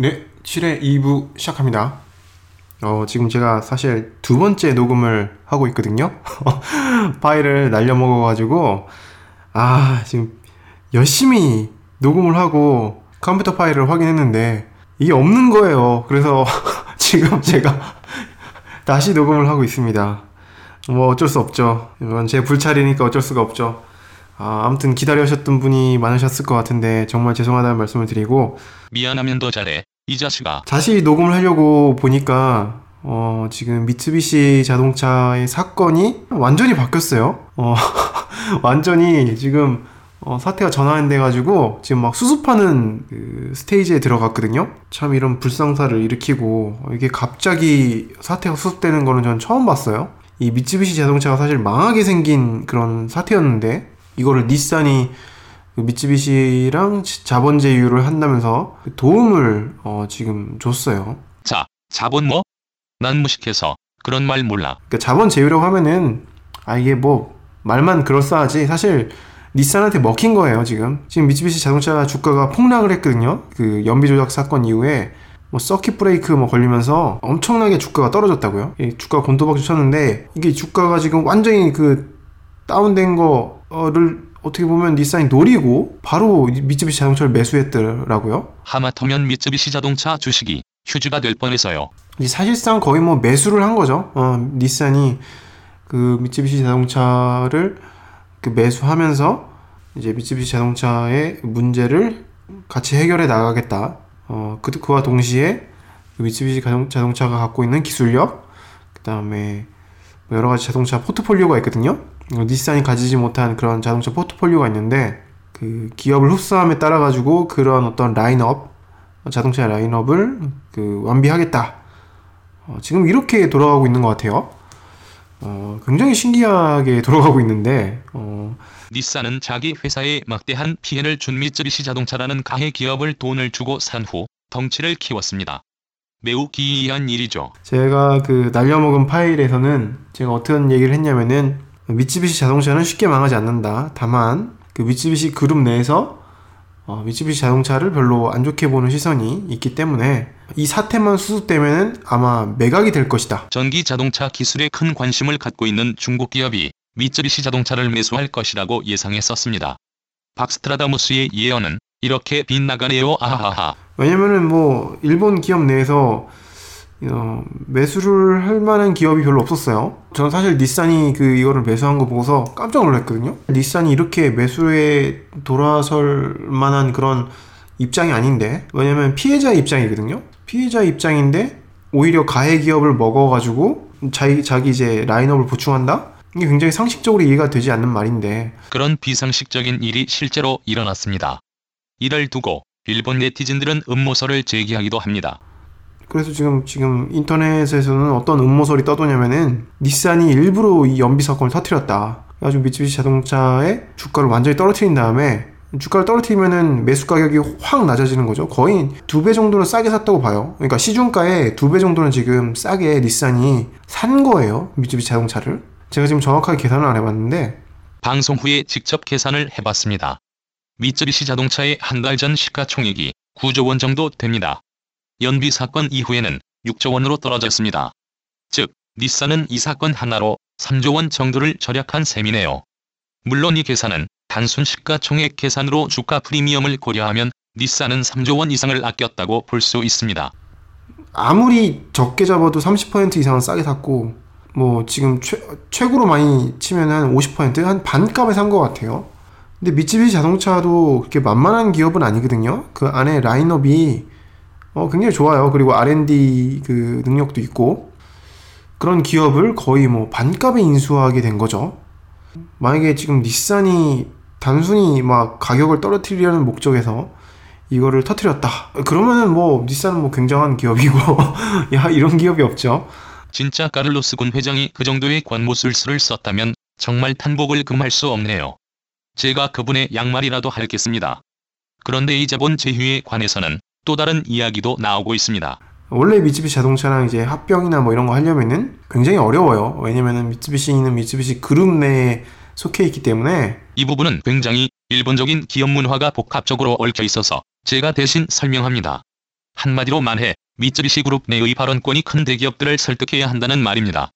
네, 7회 2부 시작합니다. 어, 지금 제가 사실 두 번째 녹음을 하고 있거든요. 파일을 날려먹어가지고, 아, 지금 열심히 녹음을 하고 컴퓨터 파일을 확인했는데, 이게 없는 거예요. 그래서 지금 제가 다시 녹음을 하고 있습니다. 뭐 어쩔 수 없죠. 이건 제 불찰이니까 어쩔 수가 없죠. 아, 아무튼 기다려하셨던 분이 많으셨을 것 같은데 정말 죄송하다는 말씀을 드리고 미안하면 더 잘해. 이 자식아. 다시 녹음을 하려고 보니까 어, 지금 미쓰비시 자동차의 사건이 완전히 바뀌었어요. 어, 완전히 지금 어, 사태가 전환돼 가지고 지금 막 수습하는 그 스테이지에 들어갔거든요. 참 이런 불상사를 일으키고 이게 갑자기 사태가 수습되는 거는 전 처음 봤어요. 이 미쓰비시 자동차가 사실 망하게 생긴 그런 사태였는데 이거를 닛산이 그 미쓰비시랑 자본 제휴를 한다면서 도움을 어, 지금 줬어요. 자, 자본 뭐? 난 무식해서 그런 말 몰라. 그러니까 자본 제휴라고 하면은 아 이게 뭐 말만 그럴싸하지 사실 닛산한테 먹힌 거예요 지금. 지금 미쓰비시 자동차 주가가 폭락을 했거든요. 그 연비 조작 사건 이후에 뭐 서킷 브레이크 뭐 걸리면서 엄청나게 주가가 떨어졌다고요. 주가 곤도박질 쳤는데 이게 주가가 지금 완전히 그 다운된 거를 어떻게 보면 닛산이 노리고 바로 미쓰비시 자동차를 매수했더라고요. 하마터면 미쓰비시 자동차 주식이 휴지가 될 뻔했어요. 사실상 거의 뭐 매수를 한 거죠. 어, 닛산이 그 미쓰비시 자동차를 그 매수하면서 이제 미쓰비시 자동차의 문제를 같이 해결해 나가겠다. 어, 그, 그와 동시에 그 미쓰비시 자동차가 갖고 있는 기술력, 그 다음에 뭐 여러 가지 자동차 포트폴리오가 있거든요. 어, 닛산이 가지지 못한 그런 자동차 포트폴리오가 있는데 그 기업을 흡수함에 따라 가지고 그런 어떤 라인업 자동차 라인업을 그 완비하겠다. 어, 지금 이렇게 돌아가고 있는 것 같아요. 어, 굉장히 신기하게 돌아가고 있는데 어, 닛산은 자기 회사에 막대한 피해를 준 미쓰비시 자동차라는 가해 기업을 돈을 주고 산 후 덩치를 키웠습니다. 매우 기이한 일이죠. 제가 그 날려먹은 파일에서는 제가 어떤 얘기를 했냐면은 미쓰비시 자동차는 쉽게 망하지 않는다. 다만 그 미쓰비시 그룹 내에서 어, 미쓰비시 자동차를 별로 안 좋게 보는 시선이 있기 때문에 이 사태만 수습되면 아마 매각이 될 것이다. 전기 자동차 기술에 큰 관심을 갖고 있는 중국 기업이 미쓰비시 자동차를 매수할 것이라고 예상했었습니다. 박스트라다무스의 예언은 이렇게 빗나가네요. 아하하. 왜냐면은 뭐 일본 기업 내에서 어, 매수를 할 만한 기업이 별로 없었어요. 저는 사실 닛산이 그 이거를 매수한 거 보고서 깜짝 놀랐거든요. 닛산이 이렇게 매수에 돌아설 만한 그런 입장이 아닌데 왜냐면 피해자 입장이거든요. 피해자 입장인데 오히려 가해 기업을 먹어가지고 자기 자기 이제 라인업을 보충한다. 이게 굉장히 상식적으로 이해가 되지 않는 말인데 그런 비상식적인 일이 실제로 일어났습니다. 이를 두고 일본 네티즌들은 음모설을 제기하기도 합니다. 그래서 지금 지금 인터넷에서는 어떤 음모설이 떠도냐면은 닛산이 일부러 이 연비 사건을 터트렸다. 그래가지고 미쓰비시 자동차의 주가를 완전히 떨어뜨린 다음에 주가를 떨어뜨리면은 매수 가격이 확 낮아지는 거죠. 거의 두 배 정도는 싸게 샀다고 봐요. 그러니까 시중가에 두 배 정도는 지금 싸게 닛산이 산 거예요. 미쓰비시 자동차를. 제가 지금 정확하게 계산을 안 해봤는데 방송 후에 직접 계산을 해봤습니다. 미쓰비시 자동차의 한 달 전 시가총액이 9조 원 정도 됩니다. 연비 사건 이후에는 6조 원으로 떨어졌습니다. 즉, 닛산은 이 사건 하나로 3조 원 정도를 절약한 셈이네요. 물론 이 계산은 단순 시가총액 계산으로 주가 프리미엄을 고려하면 닛산은 3조 원 이상을 아꼈다고 볼 수 있습니다. 아무리 적게 잡아도 30% 이상은 싸게 샀고 뭐 지금 최, 최고로 많이 치면 한 50%한 반값에 산 것 같아요. 근데 미쓰비시 자동차도 그렇게 만만한 기업은 아니거든요. 그 안에 라인업이 어, 굉장히 좋아요. 그리고 R&D 그 능력도 있고 그런 기업을 거의 뭐 반값에 인수하게 된 거죠. 만약에 지금 닛산이 단순히 막 가격을 떨어뜨리려는 목적에서 이거를 터트렸다. 그러면은 뭐 닛산은 뭐 굉장한 기업이고 야 이런 기업이 없죠. 진짜 카를로스 군 회장이 그 정도의 관모술수를 썼다면 정말 탄복을 금할 수 없네요. 제가 그분의 양말이라도 할겠습니다. 그런데 이 자본 제휴에 관해서는 또 다른 이야기도 나오고 있습니다. 원래 미쓰비시 자동차랑 이제 합병이나 뭐 이런 거 하려면은 굉장히 어려워요. 왜냐면은 미쓰비시는 미쓰비시 그룹 내에 속해 있기 때문에 이 부분은 굉장히 일본적인 기업 문화가 복합적으로 얽혀 있어서 제가 대신 설명합니다. 한마디로 말해 미쯔비시 그룹 내의 발언권이 큰 대기업들을 설득해야 한다는 말입니다.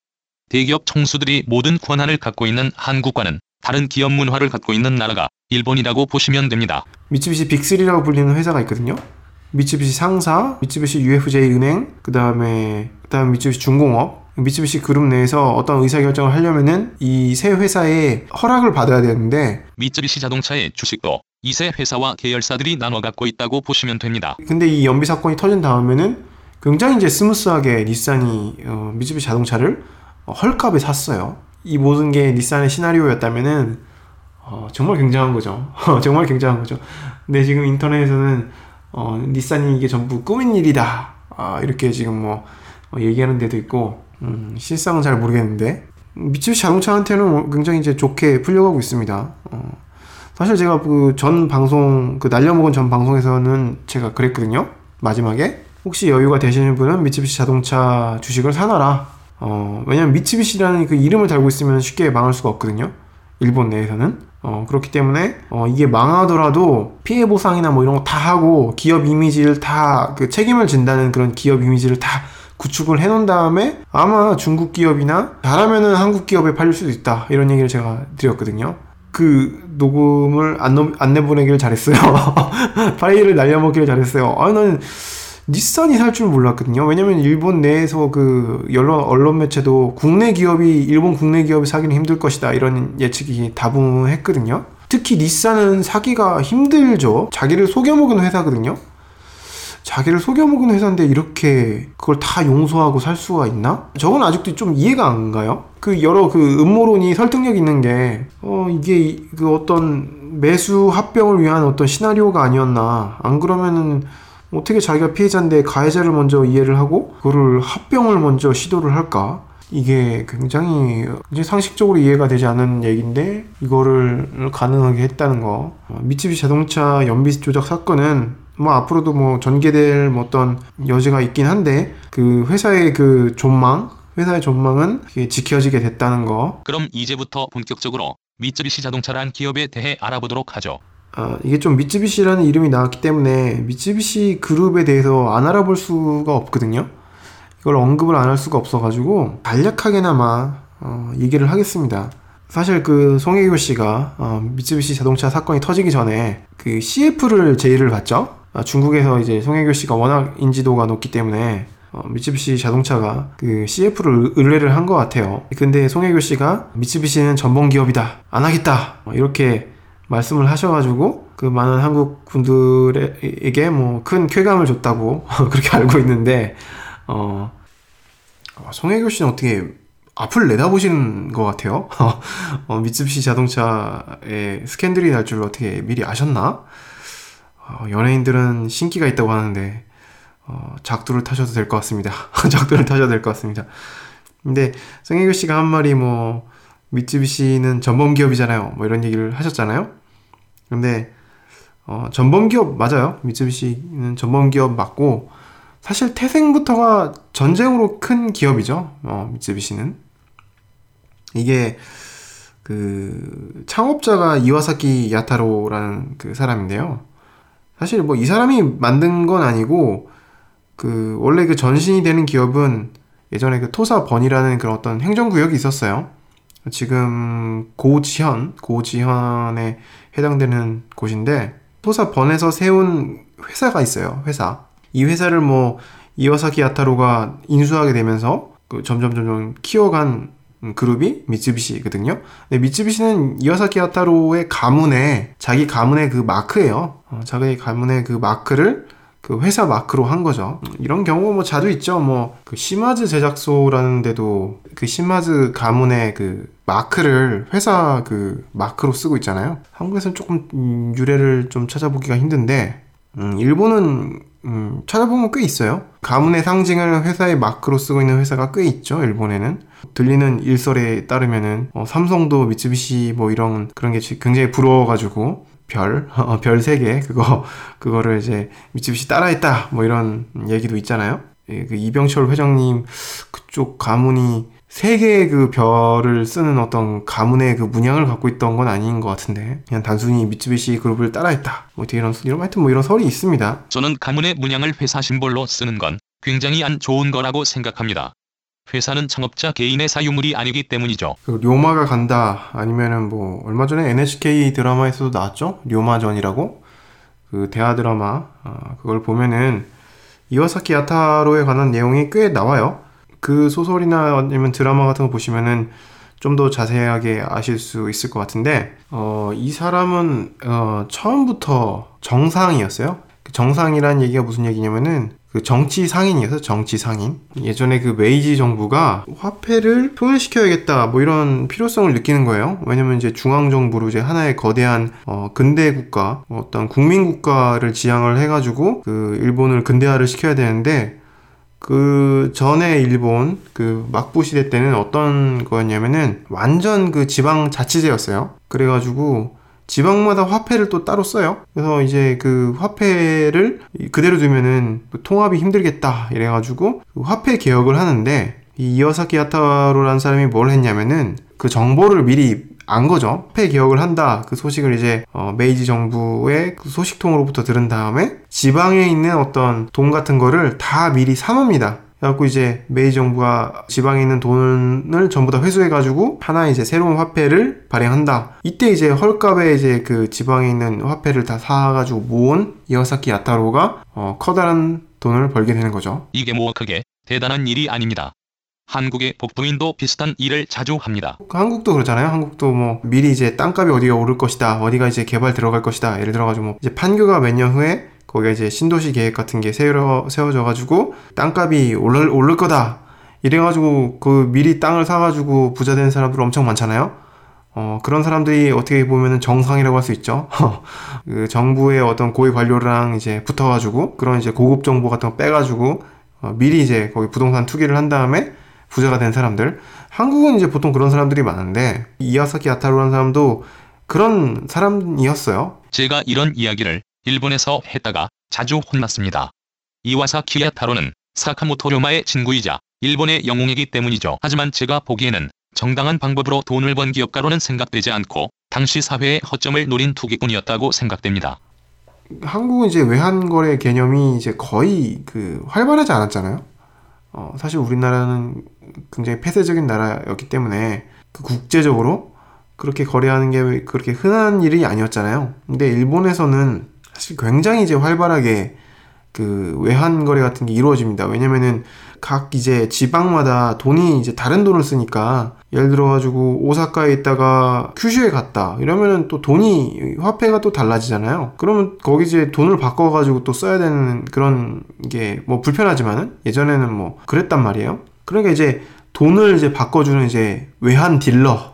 대기업 총수들이 모든 권한을 갖고 있는 한국과는 다른 기업 문화를 갖고 있는 나라가 일본이라고 보시면 됩니다. 미쯔비시 빅3라고 불리는 회사가 있거든요. 미쯔비시 상사, 미쯔비시 UFJ 은행, 그 다음에 그다음 미쯔비시 중공업, 미쯔비시 그룹 내에서 어떤 의사결정을 하려면은 이 세 회사의 허락을 받아야 되는데 미쯔비시 자동차의 주식도 이 세 회사와 계열사들이 나눠 갖고 있다고 보시면 됩니다. 근데 이 연비 사건이 터진 다음에는 굉장히 이제 smooth하게 닛산이 어, 미쯔비시 자동차를 헐값에 샀어요. 이 모든 게 닛산의 시나리오였다면은 어, 정말 굉장한 거죠. 정말 굉장한 거죠. 근데 지금 인터넷에서는 어, 닛산이 이게 전부 꾸민 일이다. 아, 이렇게 지금 뭐 어, 얘기하는 데도 있고 음, 실상은 잘 모르겠는데 미츠비시 자동차한테는 굉장히 이제 좋게 풀려가고 있습니다. 어, 사실 제가 그 전 방송 그 날려먹은 전 방송에서는 제가 그랬거든요. 마지막에 혹시 여유가 되시는 분은 미츠비시 자동차 주식을 사놔라. 어, 왜냐면 미츠비시라는 그 이름을 달고 있으면 쉽게 망할 수가 없거든요. 일본 내에서는. 어, 그렇기 때문에, 어, 이게 망하더라도 피해 보상이나 뭐 이런 거 다 하고 기업 이미지를 다 그 책임을 진다는 그런 기업 이미지를 다 구축을 해놓은 다음에 아마 중국 기업이나 잘하면은 한국 기업에 팔릴 수도 있다. 이런 얘기를 제가 드렸거든요. 그 녹음을 안, 안 내보내기를 잘했어요. 파일을 날려먹기를 잘했어요. 아, 나는 닛산이 살 줄 몰랐거든요. 왜냐면 일본 내에서 그 언론, 언론 매체도 국내 기업이, 일본 국내 기업이 사기는 힘들 것이다. 이런 예측이 다분했거든요. 특히 닛산은 사기가 힘들죠. 자기를 속여먹은 회사거든요. 자기를 속여먹은 회사인데 이렇게 그걸 다 용서하고 살 수가 있나? 저건 아직도 좀 이해가 안 가요. 그 여러 그 음모론이 설득력 있는 게, 어, 이게 그 어떤 매수 합병을 위한 어떤 시나리오가 아니었나. 안 그러면은 어떻게 자기가 피해자인데 가해자를 먼저 이해를 하고 그거를 합병을 먼저 시도를 할까? 이게 굉장히 이제 상식적으로 이해가 되지 않는 얘기인데 이거를 가능하게 했다는 거. 어, 미츠비시 자동차 연비 조작 사건은 뭐 앞으로도 뭐 전개될 뭐 어떤 여지가 있긴 한데 그 회사의 그 존망, 회사의 존망은 지켜지게 됐다는 거. 그럼 이제부터 본격적으로 미츠비시 자동차란 기업에 대해 알아보도록 하죠. 아, 이게 좀 미쯔비시라는 이름이 나왔기 때문에 미쯔비시 그룹에 대해서 안 알아볼 수가 없거든요. 이걸 언급을 안 할 수가 없어가지고 간략하게나마 어, 얘기를 하겠습니다. 사실 그 송혜교 씨가 어, 미쯔비시 자동차 사건이 터지기 전에 그 CF를 제의를 받죠. 아, 중국에서 이제 송혜교 씨가 워낙 인지도가 높기 때문에 어, 미쯔비시 자동차가 그 CF를 의뢰를 한 것 같아요. 근데 송혜교 씨가 미쯔비시는 전범 기업이다. 안 하겠다. 어, 이렇게 말씀을 하셔가지고 그 많은 한국 분들에게 뭐 큰 쾌감을 줬다고 그렇게 알고 있는데 어, 어 송혜교 씨는 어떻게 앞을 내다보시는 것 같아요. 어, 미쯔비시 자동차에 스캔들이 날 줄 어떻게 미리 아셨나? 어, 연예인들은 신기가 있다고 하는데 어, 작두를 타셔도 될 것 같습니다. 작두를 타셔도 될 것 같습니다. 근데 송혜교 씨가 한 말이 뭐 미쯔비시는 전범 기업이잖아요. 뭐 이런 얘기를 하셨잖아요. 근데 어, 전범 기업 맞아요. 미쯔비시는 전범 기업 맞고 사실 태생부터가 전쟁으로 큰 기업이죠. 어, 미쯔비시는 이게 그 창업자가 이와사키 야타로라는 그 사람인데요. 사실 뭐 이 사람이 만든 건 아니고 그 원래 그 전신이 되는 기업은 예전에 그 토사 번이라는 그런 어떤 행정구역이 있었어요. 지금 고지현, 고지현에 해당되는 곳인데 토사 번에서 세운 회사가 있어요. 회사. 이 회사를 뭐 이와사키 야타로가 인수하게 되면서 그 점점 점점 키워간 그룹이 미쯔비시거든요. 근데 미쯔비시는 이와사키 야타로의 가문에 자기 가문의 그 마크예요. 어, 자기 가문의 그 마크를 그 회사 마크로 한 거죠. 이런 경우 뭐 자주 있죠. 뭐 그 시마즈 제작소라는 데도 그 시마즈 가문의 그 마크를 회사 그 마크로 쓰고 있잖아요. 한국에서는 조금 음, 유래를 좀 찾아보기가 힘든데 음, 일본은 음, 찾아보면 꽤 있어요. 가문의 상징을 회사의 마크로 쓰고 있는 회사가 꽤 있죠. 일본에는 들리는 일설에 따르면은 어, 삼성도 미쯔비시 뭐 이런 그런 게 굉장히 부러워가지고 별, 어, 별 3개, 그거, 그거를 이제 미쯔비시 따라했다, 뭐 이런 얘기도 있잖아요. 예, 그 이병철 회장님 그쪽 가문이 세 개의 그 별을 쓰는 어떤 가문의 그 문양을 갖고 있던 건 아닌 것 같은데 그냥 단순히 미쯔비시 그룹을 따라했다. 뭐 이런 이런 하여튼 뭐 이런 설이 있습니다. 저는 가문의 문양을 회사 심볼로 쓰는 건 굉장히 안 좋은 거라고 생각합니다. 회사는 창업자 개인의 사유물이 아니기 때문이죠. 그 료마가 간다 아니면은 뭐 얼마 전에 NHK 드라마에서도 나왔죠. 료마전이라고 그 대하 드라마 아, 그걸 보면은 이와사키 야타로에 관한 내용이 꽤 나와요. 그 소설이나 아니면 드라마 같은 거 보시면은 좀 더 자세하게 아실 수 있을 것 같은데 어, 이 사람은 어, 처음부터 정상이었어요. 그 정상이란 얘기가 무슨 얘기냐면은 그 정치 상인이어서 정치 상인. 예전에 그 메이지 정부가 화폐를 통일시켜야겠다 뭐 이런 필요성을 느끼는 거예요. 왜냐면 이제 중앙 정부로 이제 하나의 거대한 어 근대 국가, 어떤 국민 국가를 지향을 해가지고 그 일본을 근대화를 시켜야 되는데 그 전에 일본 그 막부 시대 때는 어떤 거였냐면은 완전 그 지방 자치제였어요. 그래가지고 지방마다 화폐를 또 따로 써요. 그래서 이제 그 화폐를 그대로 두면은 통합이 힘들겠다 이래가지고 그 화폐 개혁을 하는데 이 이와사키 야타로라는 사람이 뭘 했냐면은 그 정보를 미리 안 거죠. 화폐 개혁을 한다. 그 소식을 이제 어, 메이지 정부의 그 소식통으로부터 들은 다음에 지방에 있는 어떤 돈 같은 거를 다 미리 사놉니다. 그래갖고 이제 메이 정부가 지방에 있는 돈을 전부 다 회수해가지고 하나 이제 새로운 화폐를 발행한다. 이때 이제 헐값에 이제 그 지방에 있는 화폐를 다 사가지고 모은 이와사키 야타로가 어, 커다란 돈을 벌게 되는 거죠. 이게 뭐 크게 대단한 일이 아닙니다. 한국의 복부인도 비슷한 일을 자주 합니다. 한국도 그렇잖아요. 한국도 뭐 미리 이제 땅값이 어디가 오를 것이다, 어디가 이제 개발 들어갈 것이다. 예를 들어가지고 뭐 이제 판교가 몇 년 후에 거기에 이제 신도시 계획 같은 게 세워, 세워져가지고 땅값이 오를, 오를 거다. 이래가지고 그 미리 땅을 사가지고 부자 된 사람들 엄청 많잖아요. 어, 그런 사람들이 어떻게 보면은 정상이라고 할 수 있죠. 그 정부의 어떤 고위 관료랑 이제 붙어가지고 그런 이제 고급 정보 같은 거 빼가지고 어, 미리 이제 거기 부동산 투기를 한 다음에 부자가 된 사람들. 한국은 이제 보통 그런 사람들이 많은데 이야사키 아타루라는 사람도 그런 사람이었어요. 제가 이런 이야기를 일본에서 했다가 자주 혼났습니다. 이와사키 야 타로는 사카모토 료마의 친구이자 일본의 영웅이기 때문이죠. 하지만 제가 보기에는 정당한 방법으로 돈을 번 기업가로는 생각되지 않고 당시 사회의 허점을 노린 투기꾼이었다고 생각됩니다. 한국은 이제 외환거래 개념이 이제 거의 그 활발하지 않았잖아요. 어, 사실 우리나라는 굉장히 폐쇄적인 나라였기 때문에 그 국제적으로 그렇게 거래하는 게 그렇게 흔한 일이 아니었잖아요. 근데 일본에서는 사실 굉장히 이제 활발하게 그 외환 거래 같은 게 이루어집니다. 왜냐면은 각 이제 지방마다 돈이 이제 다른 돈을 쓰니까 예를 들어 가지고 오사카에 있다가 큐슈에 갔다 이러면은 또 돈이 화폐가 또 달라지잖아요. 그러면 거기 이제 돈을 바꿔 가지고 또 써야 되는 그런 게 뭐 불편하지만은 예전에는 뭐 그랬단 말이에요. 그러니까 이제 돈을 이제 바꿔주는 이제 외환 딜러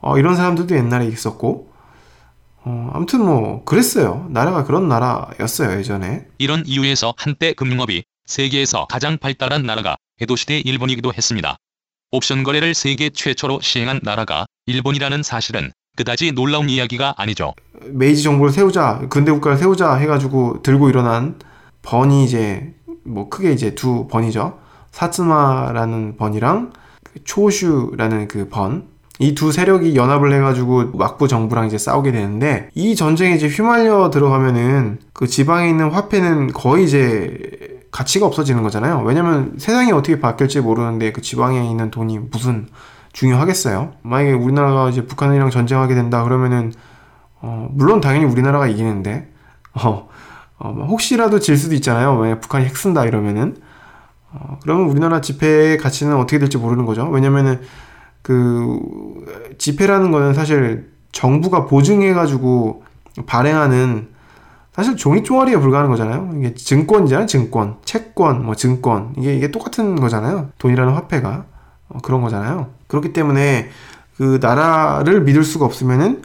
어, 이런 사람들도 옛날에 있었고 어, 아무튼 뭐 그랬어요. 나라가 그런 나라였어요 예전에. 이런 이유에서 한때 금융업이 세계에서 가장 발달한 나라가 에도시대 일본이기도 했습니다. 옵션 거래를 세계 최초로 시행한 나라가 일본이라는 사실은 그다지 놀라운 이야기가 아니죠. 메이지 정부를 세우자, 근대 국가를 세우자 해가지고 들고 일어난 번이 이제 뭐 크게 이제 두 번이죠. 사츠마라는 번이랑 초슈라는 그 번. 이 두 세력이 연합을 해가지고 막부 정부랑 이제 싸우게 되는데 이 전쟁에 이제 휘말려 들어가면은 그 지방에 있는 화폐는 거의 이제 가치가 없어지는 거잖아요. 왜냐면 세상이 어떻게 바뀔지 모르는데 그 지방에 있는 돈이 무슨 중요하겠어요. 만약에 우리나라가 이제 북한이랑 전쟁하게 된다 그러면은 어, 물론 당연히 우리나라가 이기는데 어, 어, 뭐 혹시라도 질 수도 있잖아요. 만약 북한이 핵 쓴다 이러면은 어, 그러면 우리나라 지폐의 가치는 어떻게 될지 모르는 거죠. 왜냐면은 그 지폐라는 거는 사실 정부가 보증해가지고 발행하는 사실 종이 쪼가리에 불과한 거잖아요. 이게 증권이잖아요. 증권, 채권, 뭐 증권 이게 이게 똑같은 거잖아요. 돈이라는 화폐가 어, 그런 거잖아요. 그렇기 때문에 그 나라를 믿을 수가 없으면은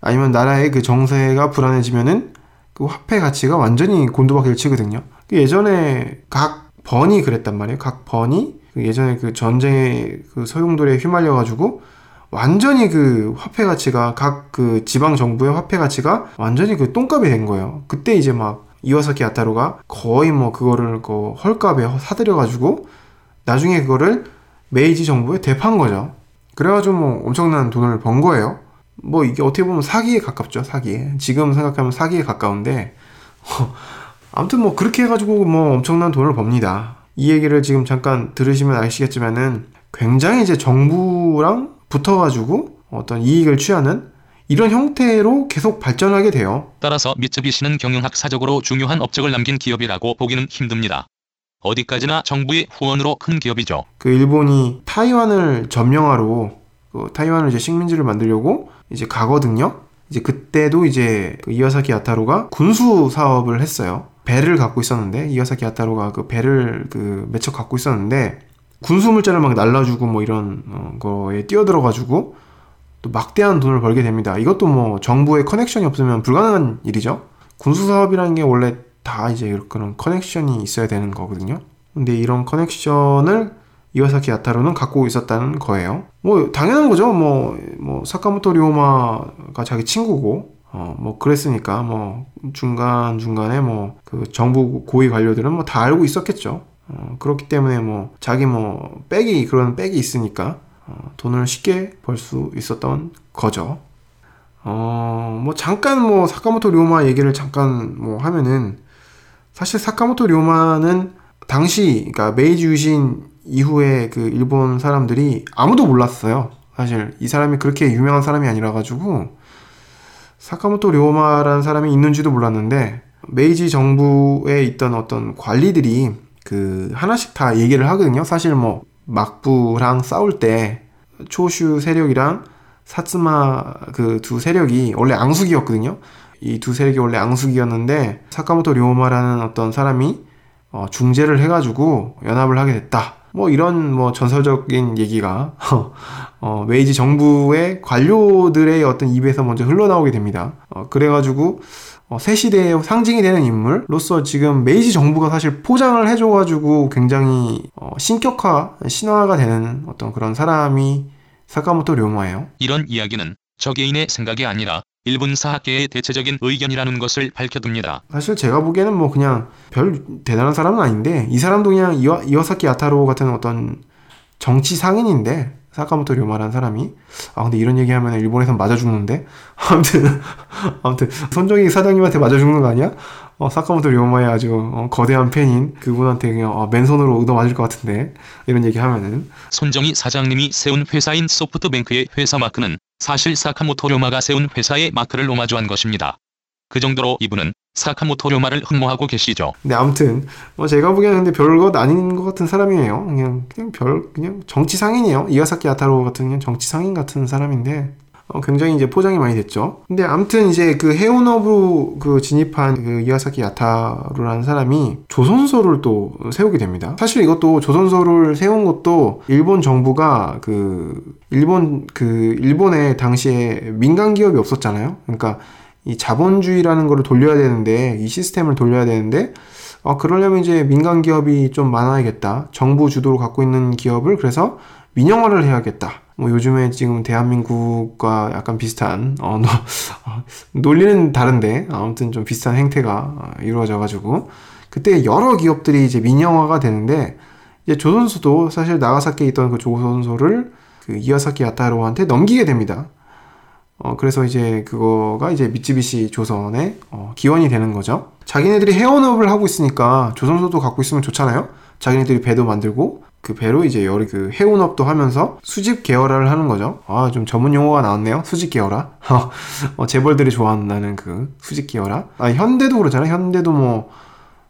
아니면 나라의 그 정세가 불안해지면은 그 화폐 가치가 완전히 곤두박질 치거든요. 그 예전에 각 번이 그랬단 말이에요. 각 번이 그 예전에 그 전쟁의 그 소용돌이에 휘말려 가지고 완전히 그 화폐 가치가 각 그 지방 정부의 화폐 가치가 완전히 그 똥값이 된 거예요. 그때 이제 막 이와사키 아타루가 거의 뭐 그거를 그 헐값에 사들여 가지고 나중에 그거를 메이지 정부에 대판 거죠. 그래가지고 뭐 엄청난 돈을 번 거예요. 뭐 이게 어떻게 보면 사기에 가깝죠, 사기에. 지금 생각하면 사기에 가까운데, 아무튼 뭐 그렇게 해가지고 뭐 엄청난 돈을 법니다. 이 얘기를 지금 잠깐 들으시면 아시겠지만은 굉장히 이제 정부랑 붙어가지고 어떤 이익을 취하는 이런 형태로 계속 발전하게 돼요. 따라서 미쯔비시는 경영학사적으로 중요한 업적을 남긴 기업이라고 보기는 힘듭니다. 어디까지나 정부의 후원으로 큰 기업이죠. 그 일본이 타이완을 점령하러 그 타이완을 이제 식민지를 만들려고 이제 가거든요. 이제 그때도 이제 그 이와사키 아타로가 군수 사업을 했어요. 배를 갖고 있었는데 이와사키 아타로가 그 배를 그 매척 갖고 있었는데 군수 물자를 막 날라주고 뭐 이런 어, 거에 뛰어들어 가지고 또 막대한 돈을 벌게 됩니다. 이것도 뭐 정부의 커넥션이 없으면 불가능한 일이죠. 군수 사업이라는 게 원래 다 이제 그런 커넥션이 있어야 되는 거거든요. 근데 이런 커넥션을 이와사키 야타로는 갖고 있었다는 거예요. 뭐 당연한 거죠. 뭐, 뭐 사카모토 리오마가 자기 친구고 어, 뭐 그랬으니까 뭐 중간 중간에 뭐 그 정부 고위 관료들은 뭐 다 알고 있었겠죠. 어, 그렇기 때문에 뭐 자기 뭐 백이 그런 백이 있으니까 어, 돈을 쉽게 벌 수 있었던 거죠. 어, 뭐 잠깐 뭐 사카모토 료마 얘기를 잠깐 뭐 하면은 사실 사카모토 료마는 당시 그러니까 메이지 유신 이후에 그 일본 사람들이 아무도 몰랐어요. 사실 이 사람이 그렇게 유명한 사람이 아니라 가지고 사카모토 료마라는 사람이 있는지도 몰랐는데 메이지 정부에 있던 어떤 관리들이 그 하나씩 다 얘기를 하거든요. 사실 뭐 막부랑 싸울 때 초슈 세력이랑 사츠마 그 두 세력이 원래 앙숙이었거든요. 이 두 세력이 원래 앙숙이었는데 사카모토 료마라는 어떤 사람이 어, 중재를 해가지고 연합을 하게 됐다. 뭐 이런 뭐 전설적인 얘기가 어, 메이지 정부의 관료들의 어떤 입에서 먼저 흘러나오게 됩니다. 어, 그래가지고 어, 새 시대의 상징이 되는 인물로서 지금 메이지 정부가 사실 포장을 해줘가지고 굉장히 어, 신격화, 신화가 되는 어떤 그런 사람이 사카모토 료마예요. 이런 이야기는 저 개인의 생각이 아니라 일본 사학계의 대체적인 의견이라는 것을 밝혀둡니다. 사실 제가 보기에는 뭐 그냥 별 대단한 사람은 아닌데 이 사람도 그냥 이와, 이와사키 야타로 같은 어떤 정치 상인인데 사카모토 료마라는 사람이 아 근데 이런 얘기하면 일본에선 맞아 죽는데 아무튼 아무튼 손정희 사장님한테 맞아 죽는 거 아니야? 어, 사카모토 료마의 아주 어, 거대한 팬인 그분한테 그냥 어, 맨손으로 얻어 맞을 것 같은데 이런 얘기하면은 손정희 사장님이 세운 회사인 소프트뱅크의 회사 마크는 사실 사카모토 료마가 세운 회사의 마크를 오마주한 것입니다. 그 정도로 이분은 사카모토 료마를 흠모하고 계시죠. 근데 아무튼 뭐 제가 보기에는 근데 별것 아닌 것 같은 사람이에요. 그냥 그냥 별 그냥 정치 상인이에요. 이와사키 아타로 같은 그냥 정치 상인 같은 사람인데 어, 굉장히 이제 포장이 많이 됐죠. 근데 아무튼 이제 그 해운업으로 그 진입한 그 이와사키 야타루라는 사람이 조선소를 또 세우게 됩니다. 사실 이것도 조선소를 세운 것도 일본 정부가 그 일본 그 일본에 당시에 민간 기업이 없었잖아요. 그러니까 이 자본주의라는 거를 돌려야 되는데 이 시스템을 돌려야 되는데 어, 그러려면 이제 민간 기업이 좀 많아야겠다. 정부 주도로 갖고 있는 기업을 그래서 민영화를 해야겠다. 뭐 요즘에 지금 대한민국과 약간 비슷한 어, 노, 어, 논리는 다른데 아무튼 좀 비슷한 행태가 어, 이루어져가지고 그때 여러 기업들이 이제 민영화가 되는데 이제 조선소도 사실 나가사키에 있던 그 조선소를 그 이와사키 야타로한테 넘기게 됩니다. 어, 그래서 이제 그거가 이제 미쯔비시 조선의 어, 기원이 되는 거죠. 자기네들이 해운업을 하고 있으니까 조선소도 갖고 있으면 좋잖아요. 자기네들이 배도 만들고 그 배로 이제 여러 그 해운업도 하면서 수집 계열화를 하는 거죠. 아, 좀 전문 용어가 나왔네요. 수집 계열화. 어, 재벌들이 좋아한다는 그 수집 계열화. 아, 현대도 그렇잖아요. 현대도 뭐,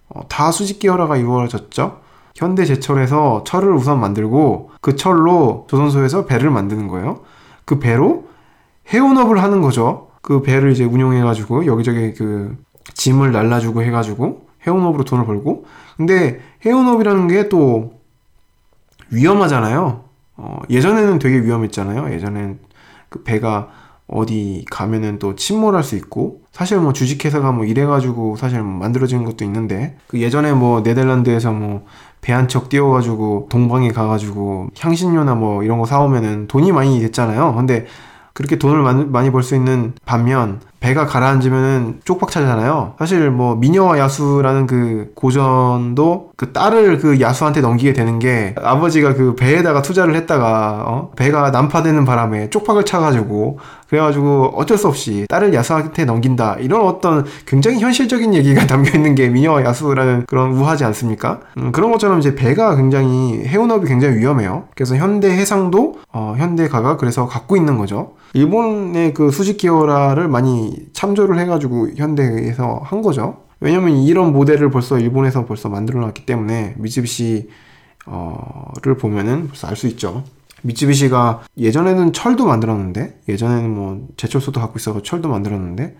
어, 다 수집 계열화가 이루어졌죠. 현대 제철에서 철을 우선 만들고 그 철로 조선소에서 배를 만드는 거예요. 그 배로 해운업을 하는 거죠. 그 배를 이제 운용해가지고 여기저기 그 짐을 날라주고 해가지고 해운업으로 돈을 벌고. 근데 해운업이라는 게또 위험하잖아요. 어, 예전에는 되게 위험했잖아요. 예전엔 그 배가 어디 가면은 또 침몰할 수 있고 사실 뭐 주식회사가 뭐 이래가지고 사실 뭐 만들어진 것도 있는데 그 예전에 뭐 네덜란드에서 뭐 배 한 척 띄워가지고 동방에 가가지고 향신료나 뭐 이런 거 사오면은 돈이 많이 됐잖아요. 근데 그렇게 돈을 많이 벌 수 있는 반면 배가 가라앉으면은 쪽박차잖아요. 사실 뭐 미녀와 야수라는 그 고전도 그 딸을 그 야수한테 넘기게 되는 게 아버지가 그 배에다가 투자를 했다가 어? 배가 난파되는 바람에 쪽박을 차가지고 그래가지고 어쩔 수 없이 딸을 야수한테 넘긴다 이런 어떤 굉장히 현실적인 얘기가 담겨 있는 게 미녀와 야수라는 그런 우하지 않습니까? 음, 그런 것처럼 이제 배가 굉장히 해운업이 굉장히 위험해요. 그래서 현대 해상도 어, 현대가가 그래서 갖고 있는 거죠. 일본의 그 수직 기어라를 많이 참조를 해가지고 현대에서 한 거죠. 왜냐면 이런 모델을 벌써 일본에서 벌써 만들어 놨기 때문에 미쯔비시를 보면은 벌써 알 수 있죠. 미쯔비시가 예전에는 철도 만들었는데 예전에는 뭐 제철소도 갖고 있어서 철도 만들었는데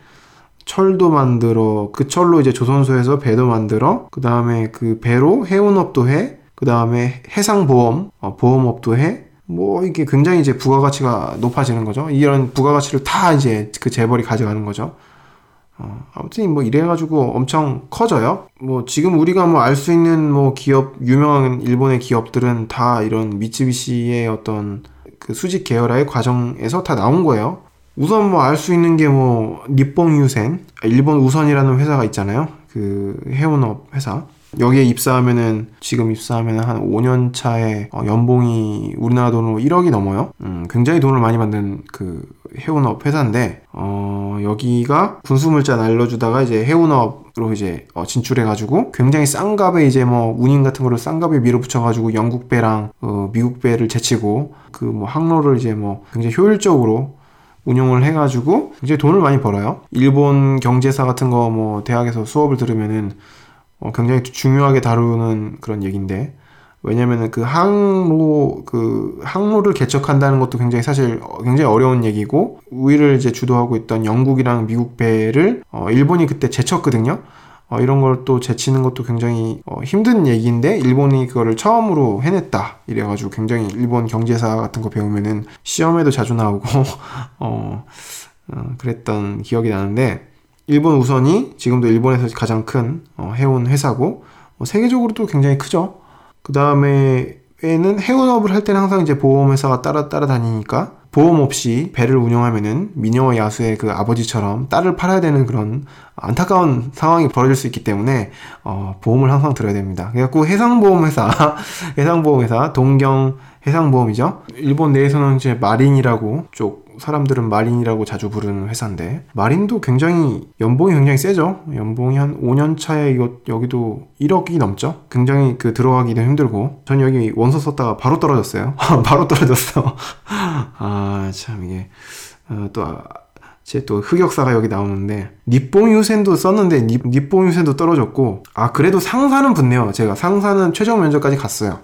철도 만들어 그 철로 이제 조선소에서 배도 만들어 그 다음에 그 배로 해운업도 해 그 다음에 해상보험 어, 보험업도 해 뭐 이게 굉장히 이제 부가가치가 높아지는 거죠. 이런 부가가치를 다 이제 그 재벌이 가져가는 거죠. 어, 아무튼 뭐 이래가지고 엄청 커져요. 뭐 지금 우리가 뭐 알 수 있는 뭐 기업 유명한 일본의 기업들은 다 이런 미쯔비시의 어떤 그 수직 계열화의 과정에서 다 나온 거예요. 우선 뭐 알 수 있는 게 뭐 니뽕 유센 일본 우선이라는 회사가 있잖아요. 그 해운업 회사. 여기에 입사하면은 지금 입사하면은 한 5년 차에 어, 연봉이 우리나라 돈으로 1억이 넘어요. 음, 굉장히 돈을 많이 받는 그 해운업 회사인데 어, 여기가 군수물자 날려주다가 이제 해운업으로 이제 어, 진출해가지고 굉장히 싼 값에 이제 뭐 운임 같은 거를 싼 값에 밀어붙여가지고 영국 배랑 어, 미국 배를 제치고 그 뭐 항로를 이제 뭐 굉장히 효율적으로 운용을 해가지고 이제 돈을 많이 벌어요. 일본 경제사 같은 거 뭐 대학에서 수업을 들으면은 어, 굉장히 중요하게 다루는 그런 얘기인데 왜냐면은 그 항로 그 항로를 개척한다는 것도 굉장히 사실 굉장히 어려운 얘기고 우위를 이제 주도하고 있던 영국이랑 미국 배를 어, 일본이 그때 제쳤거든요. 어, 이런 걸 또 제치는 것도 굉장히 어, 힘든 얘기인데 일본이 그거를 처음으로 해냈다 이래가지고 굉장히 일본 경제사 같은 거 배우면은 시험에도 자주 나오고 어, 어, 그랬던 기억이 나는데 일본 우선이 지금도 일본에서 가장 큰 어, 해운 회사고 어, 세계적으로도 굉장히 크죠. 그 다음에는 해운업을 할 때는 항상 이제 보험회사가 따라 따라다니니까 보험 없이 배를 운영하면은 미녀와 야수의 그 아버지처럼 딸을 팔아야 되는 그런 안타까운 상황이 벌어질 수 있기 때문에 어, 보험을 항상 들어야 됩니다. 그래갖고 해상보험회사, 해상보험회사 동경 해상보험이죠. 일본 내에서는 이제 마린이라고 쪽 사람들은 마린이라고 자주 부르는 회사인데 마린도 굉장히 연봉이 굉장히 세죠. 연봉이 한 5년 차에 이거 여기도 1억이 넘죠. 굉장히 그 들어가기도 힘들고 전 여기 원서 썼다가 바로 떨어졌어요. 바로 떨어졌어. 아 참 이게 어, 또제또 흑역사가 여기 나오는데 니뽕 유센도 썼는데 니, 니뽕 유센도 떨어졌고 아 그래도 상사는 붙네요. 제가 상사는 최종 면접까지 갔어요.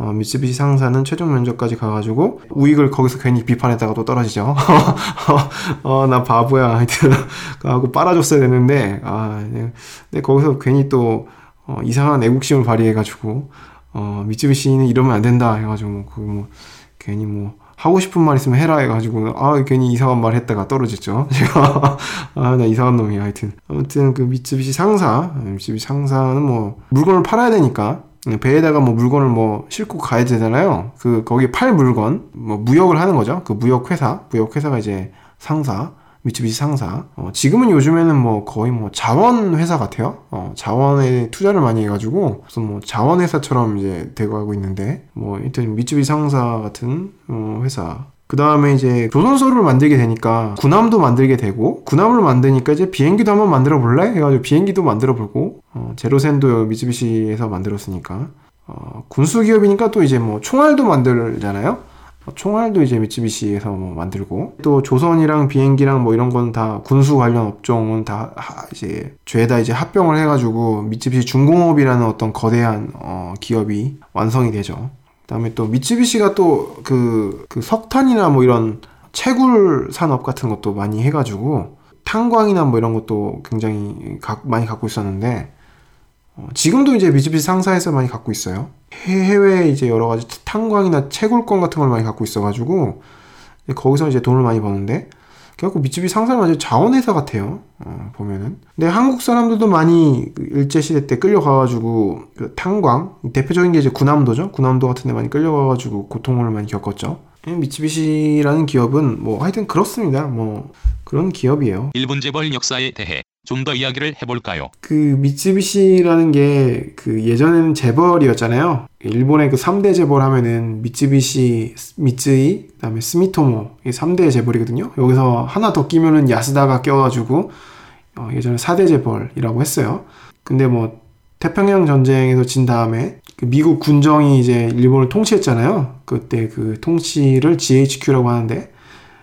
어, 미쓰비시 상사는 최종 면접까지 가가지고 우익을 거기서 괜히 비판했다가 또 떨어지죠. 어, 나 바보야. 하여튼 하고 빨아줬어야 되는데 아, 네. 근데 거기서 괜히 또 어, 이상한 애국심을 발휘해가지고 어, 미쓰비시는 이러면 안 된다 해가지고 뭐, 그뭐 괜히 뭐 하고 싶은 말 있으면 해라 해가지고 아 괜히 이상한 말 했다가 떨어졌죠 제가 아 나 이상한 놈이야 하여튼 아무튼 그 미쓰비시 상사 미쓰비시 상사는 뭐 물건을 팔아야 되니까 배에다가 뭐 물건을 뭐 싣고 가야 되잖아요. 그 거기 팔 물건 뭐 무역을 하는 거죠. 그 무역 회사, 무역 회사가 이제 상사, 미츠비시 상사. 어, 지금은 요즘에는 뭐 거의 뭐 자원 회사 같아요. 어, 자원에 투자를 많이 해가지고 무슨 뭐 자원 회사처럼 이제 되고 있는데 뭐 하여튼 미츠비시 상사 같은 어, 회사 그 다음에 이제 조선소를 만들게 되니까 군함도 만들게 되고 군함을 만드니까 이제 비행기도 한번 만들어 볼래? 해가지고 비행기도 만들어 보고 어, 제로센도 미쯔비시에서 만들었으니까 어, 군수 기업이니까 또 이제 뭐 총알도 만들잖아요. 어, 총알도 이제 미쯔비시에서 뭐 만들고 또 조선이랑 비행기랑 뭐 이런 건 다 군수 관련 업종은 다 하, 이제 죄다 이제 합병을 해가지고 미쯔비시 중공업이라는 어떤 거대한 어, 기업이 완성이 되죠. 그다음에 또 미쯔비시가 또그 그 석탄이나 뭐 이런 채굴 산업 같은 것도 많이 해가지고 탄광이나 뭐 이런 것도 굉장히 가, 많이 갖고 있었는데 어, 지금도 이제 미쯔비시 상사에서 많이 갖고 있어요. 해외에 이제 여러 가지 탄광이나 채굴권 같은 걸 많이 갖고 있어가지고 거기서 이제 돈을 많이 버는데 그래갖고 미쯔비 상사는 완전 자원회사 같아요. 어, 보면은. 근데 한국 사람들도 많이 그 일제시대 때 끌려가가지고 그 탄광, 대표적인 게 이제 군함도죠. 군함도 같은 데 많이 끌려가가지고 고통을 많이 겪었죠. 미츠비시라는 기업은 뭐 하여튼 그렇습니다. 뭐 그런 기업이에요. 일본 재벌 역사에 대해 좀 더 이야기를 해볼까요? 그 미츠비시라는 게 그 예전에는 재벌이었잖아요. 일본의 그 3대 재벌 하면은 미츠비시, 미츠이, 그다음에 스미토모 이 3대 재벌이거든요. 여기서 하나 더 끼면은 야스다가 껴가지고 어, 예전에 4대 재벌이라고 했어요. 근데 뭐 태평양 전쟁에서 진 다음에 그 미국 군정이 이제 일본을 통치했잖아요. 그때 그 통치를 GHQ라고 하는데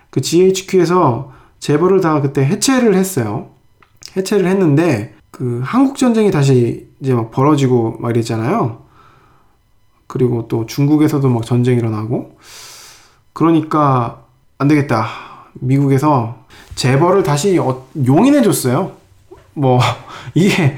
그 GHQ에서 재벌을 다 그때 해체를 했어요. 해체를 했는데 그 한국 전쟁이 다시 이제 막 벌어지고 막 이랬잖아요. 그리고 또 중국에서도 막 전쟁이 일어나고 그러니까 안 되겠다. 미국에서 재벌을 다시 어, 용인해 줬어요. 뭐 이게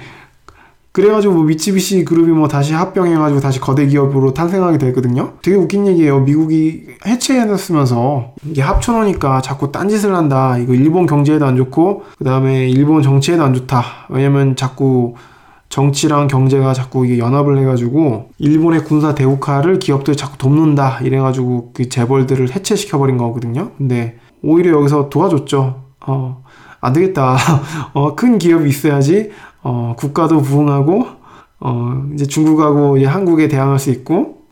그래가지고 뭐 미츠비시 그룹이 뭐 다시 합병해가지고 다시 거대 기업으로 탄생하게 됐거든요. 되게 웃긴 얘기예요. 미국이 해체해놨으면서 이게 합쳐놓으니까 자꾸 딴짓을 한다. 이거 일본 경제에도 안 좋고 그 다음에 일본 정치에도 안 좋다. 왜냐면 자꾸 정치랑 경제가 자꾸 이게 연합을 해가지고 일본의 군사 대국화를 기업들이 자꾸 돕는다 이래가지고 그 재벌들을 해체시켜버린 거거든요. 근데 오히려 여기서 도와줬죠. 어, 안 되겠다. 어, 큰 기업이 있어야지 어, 국가도 부흥하고 어, 이제 중국하고 이제 한국에 대항할 수 있고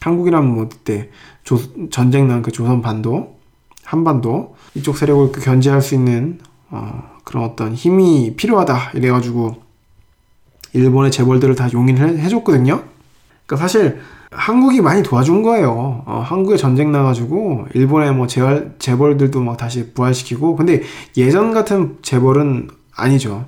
한국이란 뭐 그때 조, 전쟁 난 그 조선 반도 한반도 이쪽 세력을 그 견제할 수 있는 어, 그런 어떤 힘이 필요하다 이래가지고 일본의 재벌들을 다 용인을 해줬거든요. 그러니까 사실 한국이 많이 도와준 거예요. 어, 한국에 전쟁 나가지고 일본의 뭐 재벌, 재벌들도 막 다시 부활시키고 근데 예전 같은 재벌은 아니죠.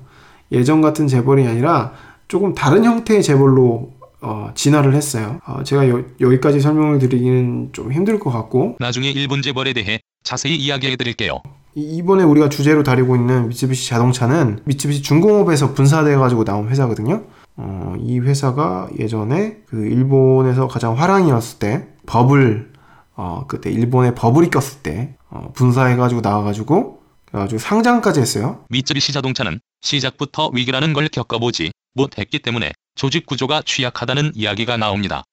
예전 같은 재벌이 아니라 조금 다른 형태의 재벌로 어, 진화를 했어요. 어, 제가 여, 여기까지 설명을 드리기는 좀 힘들 것 같고 나중에 일본 재벌에 대해 자세히 이야기해 드릴게요. 이번에 우리가 주제로 다루고 있는 미쓰비시 자동차는 미쓰비시 중공업에서 분사돼 가지고 나온 회사거든요. 어, 이 회사가 예전에 그 일본에서 가장 화랑이었을 때 버블 어, 그때 일본에 버블이 꼈을 때 어, 분사해 가지고 나와 가지고 그래가지고 상장까지 했어요. 미쓰비시 자동차는 시작부터 위기라는 걸 겪어보지 못했기 때문에 조직 구조가 취약하다는 이야기가 나옵니다.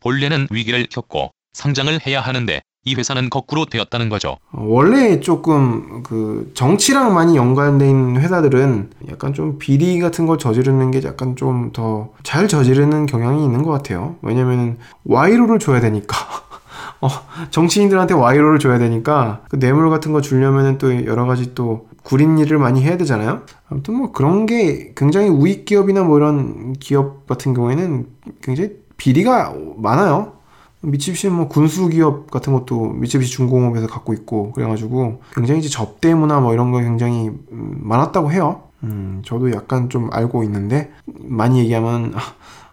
본래는 위기를 겪고 상장을 해야 하는데 이 회사는 거꾸로 되었다는 거죠. 어, 원래 조금 그 정치랑 많이 연관된 회사들은 약간 좀 비리 같은 걸 저지르는 게 약간 좀 더 잘 저지르는 경향이 있는 것 같아요. 왜냐면은 와이로를 줘야 되니까. 어, 정치인들한테 와이로를 줘야 되니까 그 뇌물 같은 거 주려면은 또 여러 가지 또 구린 일을 많이 해야 되잖아요. 아무튼 뭐 그런 게 굉장히 우익 기업이나 뭐 이런 기업 같은 경우에는 굉장히 비리가 많아요. 미츠비시는 뭐 군수 기업 같은 것도 미츠비시 중공업에서 갖고 있고 그래가지고 굉장히 이제 접대 문화 뭐 이런 거 굉장히 음, 많았다고 해요. 음, 저도 약간 좀 알고 있는데 많이 얘기하면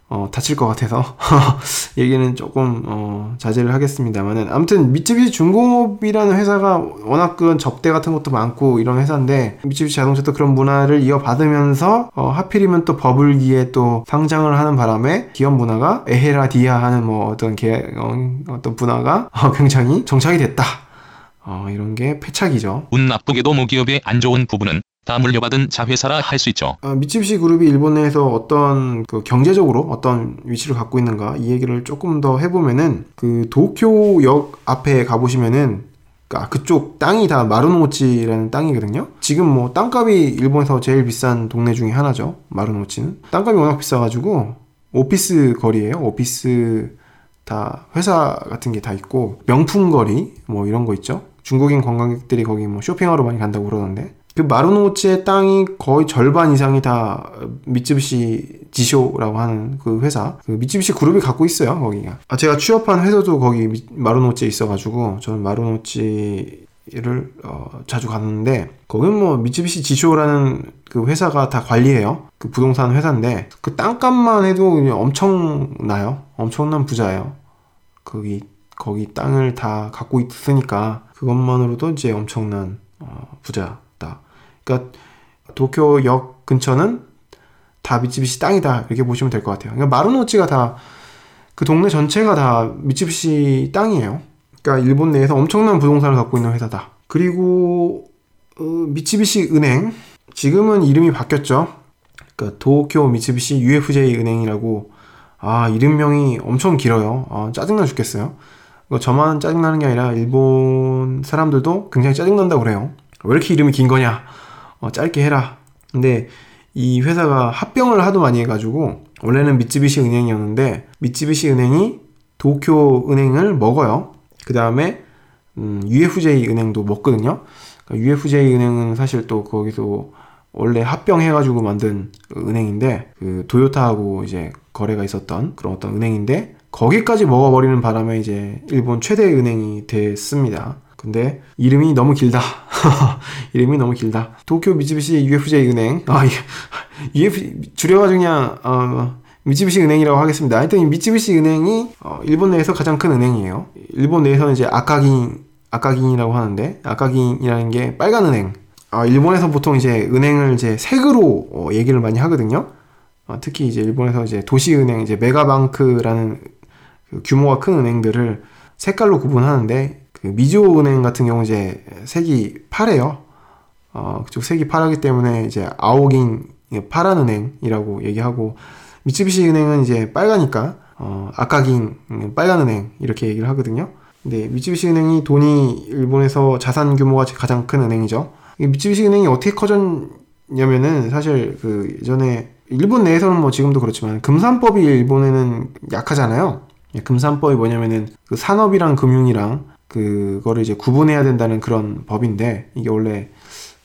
어, 다칠 것 같아서 얘기는 조금 어, 자제를 하겠습니다만은 아무튼 미쯔비시 중공업이라는 회사가 워낙 그 접대 같은 것도 많고 이런 회사인데 미쯔비시 자동차도 그런 문화를 이어받으면서 어, 하필이면 또 버블기에 또 상장을 하는 바람에 기업 문화가 에헤라 디아 하는 뭐 어떤 개, 어, 어떤 문화가 어, 굉장히 정착이 됐다. 어, 이런 게 패착이죠. 운 나쁘게도 모기업의 안 좋은 부분은 다 물려받은 자회사라 할 수 있죠. 어, 미츠비시 그룹이 일본 내에서 어떤 그 경제적으로 어떤 위치를 갖고 있는가 이 얘기를 조금 더 해보면은 그 도쿄역 앞에 가보시면은 그 그쪽 땅이 다 마루노치라는 땅이거든요. 지금 뭐 땅값이 일본에서 제일 비싼 동네 중에 하나죠. 마루노치는 땅값이 워낙 비싸가지고 오피스 거리예요. 오피스 다 회사 같은 게 다 있고 명품 거리 뭐 이런 거 있죠. 중국인 관광객들이 거기 뭐 쇼핑하러 많이 간다고 그러던데 그 마루노치의 땅이 거의 절반 이상이 다 미쯔비시 지쇼라고 하는 그 회사 그 미쯔비시 그룹이 갖고 있어요 거기가. 아 제가 취업한 회사도 거기 마루노치에 있어가지고 저는 마루노치 를 어, 자주 갔는데 거긴 뭐 미쯔비시 지쇼라는 그 회사가 다 관리해요. 그 부동산 회사인데 그 땅값만 해도 그냥 엄청나요. 엄청난 부자예요. 거기 거기 땅을 다 갖고 있으니까 그것만으로도 이제 엄청난 어, 부자 그러니까 도쿄역 근처는 다 미쯔비시 땅이다 이렇게 보시면 될 것 같아요. 그러니까 마루노치가 다 그 동네 전체가 다 미쯔비시 땅이에요. 그러니까 일본 내에서 엄청난 부동산을 갖고 있는 회사다. 그리고 어, 미쯔비시 은행 지금은 이름이 바뀌었죠. 그러니까 도쿄 미쯔비시 UFJ 은행이라고 아 이름명이 엄청 길어요. 아, 짜증나 죽겠어요. 이거 저만 짜증나는 게 아니라 일본 사람들도 굉장히 짜증난다고 그래요. 왜 이렇게 이름이 긴 거냐? 어, 짧게 해라. 근데 이 회사가 합병을 하도 많이 해가지고 원래는 미쯔비시 은행이었는데 미쯔비시 은행이 도쿄 은행을 먹어요. 그 다음에 음, UFJ 은행도 먹거든요. 그러니까 UFJ 은행은 사실 또 거기서 원래 합병해가지고 만든 은행인데 그 도요타하고 이제 거래가 있었던 그런 어떤 은행인데 거기까지 먹어버리는 바람에 이제 일본 최대 은행이 됐습니다. 근데 이름이 너무 길다. 이름이 너무 길다. 도쿄 미쯔비시 UFJ 은행. 아, UF 줄여가지고 그냥 어, 미쯔비시 은행이라고 하겠습니다. 하여튼 이 미쯔비시 은행이 어, 일본 내에서 가장 큰 은행이에요. 일본 내에서는 이제 아카긴 아카긴이라고 하는데 아카긴이라는 게 빨간 은행. 아, 일본에서 보통 이제 은행을 이제 색으로 어, 얘기를 많이 하거든요. 어, 특히 이제 일본에서 이제 도시은행 이제 메가방크라는 그 규모가 큰 은행들을 색깔로 구분하는데 그 미조 은행 같은 경우 이제 색이 파래요. 어, 그쪽 색이 파랗기 때문에 이제 아오긴 파란 은행이라고 얘기하고 미쯔비시 은행은 이제 빨가니까 어, 아까긴 빨간 은행 이렇게 얘기를 하거든요. 근데 미쯔비시 은행이 돈이 일본에서 자산 규모가 가장 큰 은행이죠. 미쯔비시 은행이 어떻게 커졌냐면은 사실 그 예전에 일본 내에서는 뭐 지금도 그렇지만 금산법이 일본에는 약하잖아요. 예, 금산법이 뭐냐면은 그 산업이랑 금융이랑 그거를 이제 구분해야 된다는 그런 법인데 이게 원래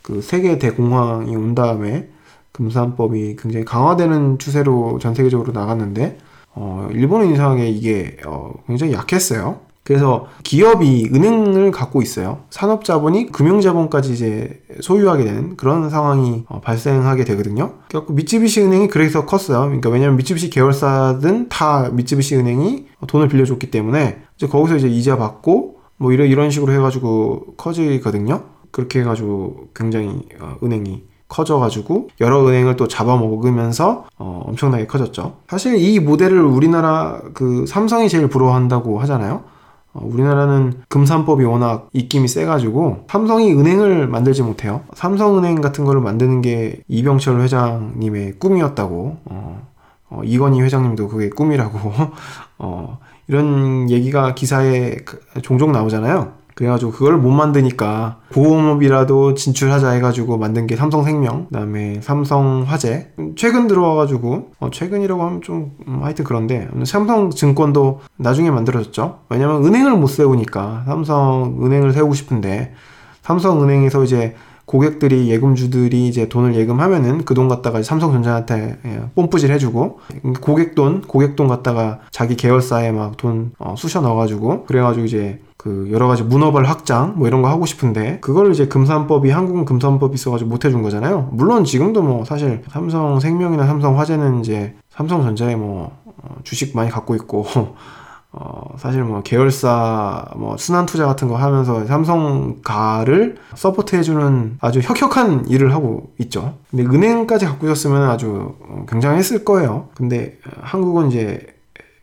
그 세계 대공황이 온 다음에 금산법이 굉장히 강화되는 추세로 전 세계적으로 나갔는데 어 일본은 이상하게 이게 어 굉장히 약했어요. 그래서 기업이 은행을 갖고 있어요. 산업 자본이 금융 자본까지 이제 소유하게 되는 그런 상황이 어, 발생하게 되거든요. 그래서 미쯔비시 은행이 그래서 컸어요. 그러니까 왜냐면 미쯔비시 계열사든 다 미쯔비시 은행이 돈을 빌려줬기 때문에 이제 거기서 이제 이자 받고 뭐 이런 이런 식으로 해가지고 커지거든요. 그렇게 해가지고 굉장히 어, 은행이 커져가지고 여러 은행을 또 잡아먹으면서 어, 엄청나게 커졌죠. 사실 이 모델을 우리나라 그 삼성이 제일 부러워한다고 하잖아요. 어, 우리나라는 금산법이 워낙 입김이 세가지고 삼성이 은행을 만들지 못해요. 삼성은행 같은 거를 만드는 게 이병철 회장님의 꿈이었다고. 어, 어, 이건희 회장님도 그게 꿈이라고. 어, 이런 얘기가 기사에 그, 종종 나오잖아요. 그래가지고 그걸 못 만드니까 보험업이라도 진출하자 해가지고 만든 게 삼성생명 그다음에 삼성화재 최근 들어와가지고 어 최근이라고 하면 좀 음, 하여튼 그런데 삼성증권도 나중에 만들어졌죠 왜냐면 은행을 못 세우니까 삼성은행을 세우고 싶은데 삼성은행에서 이제 고객들이 예금주들이 이제 돈을 예금하면은 그 돈 갖다가 삼성전자한테 예, 뽐뿌질 해주고 고객 돈 고객 돈 갖다가 자기 계열사에 막돈 어, 쑤셔 넣어가지고 그래가지고 이제 그 여러 가지 문어발 확장 뭐 이런 거 하고 싶은데 그걸 이제 금산법이 한국은 금산법이 있어가지고 못 해준 거잖아요. 물론 지금도 뭐 사실 삼성 생명이나 삼성 화재는 이제 삼성전자에 뭐 어, 주식 많이 갖고 있고 어, 사실 뭐 계열사 뭐 순환 투자 같은 거 하면서 삼성가를 support 해주는 아주 혁혁한 일을 하고 있죠. 근데 은행까지 갖고 있었으면 아주 어, 굉장했을 거예요. 근데 한국은 이제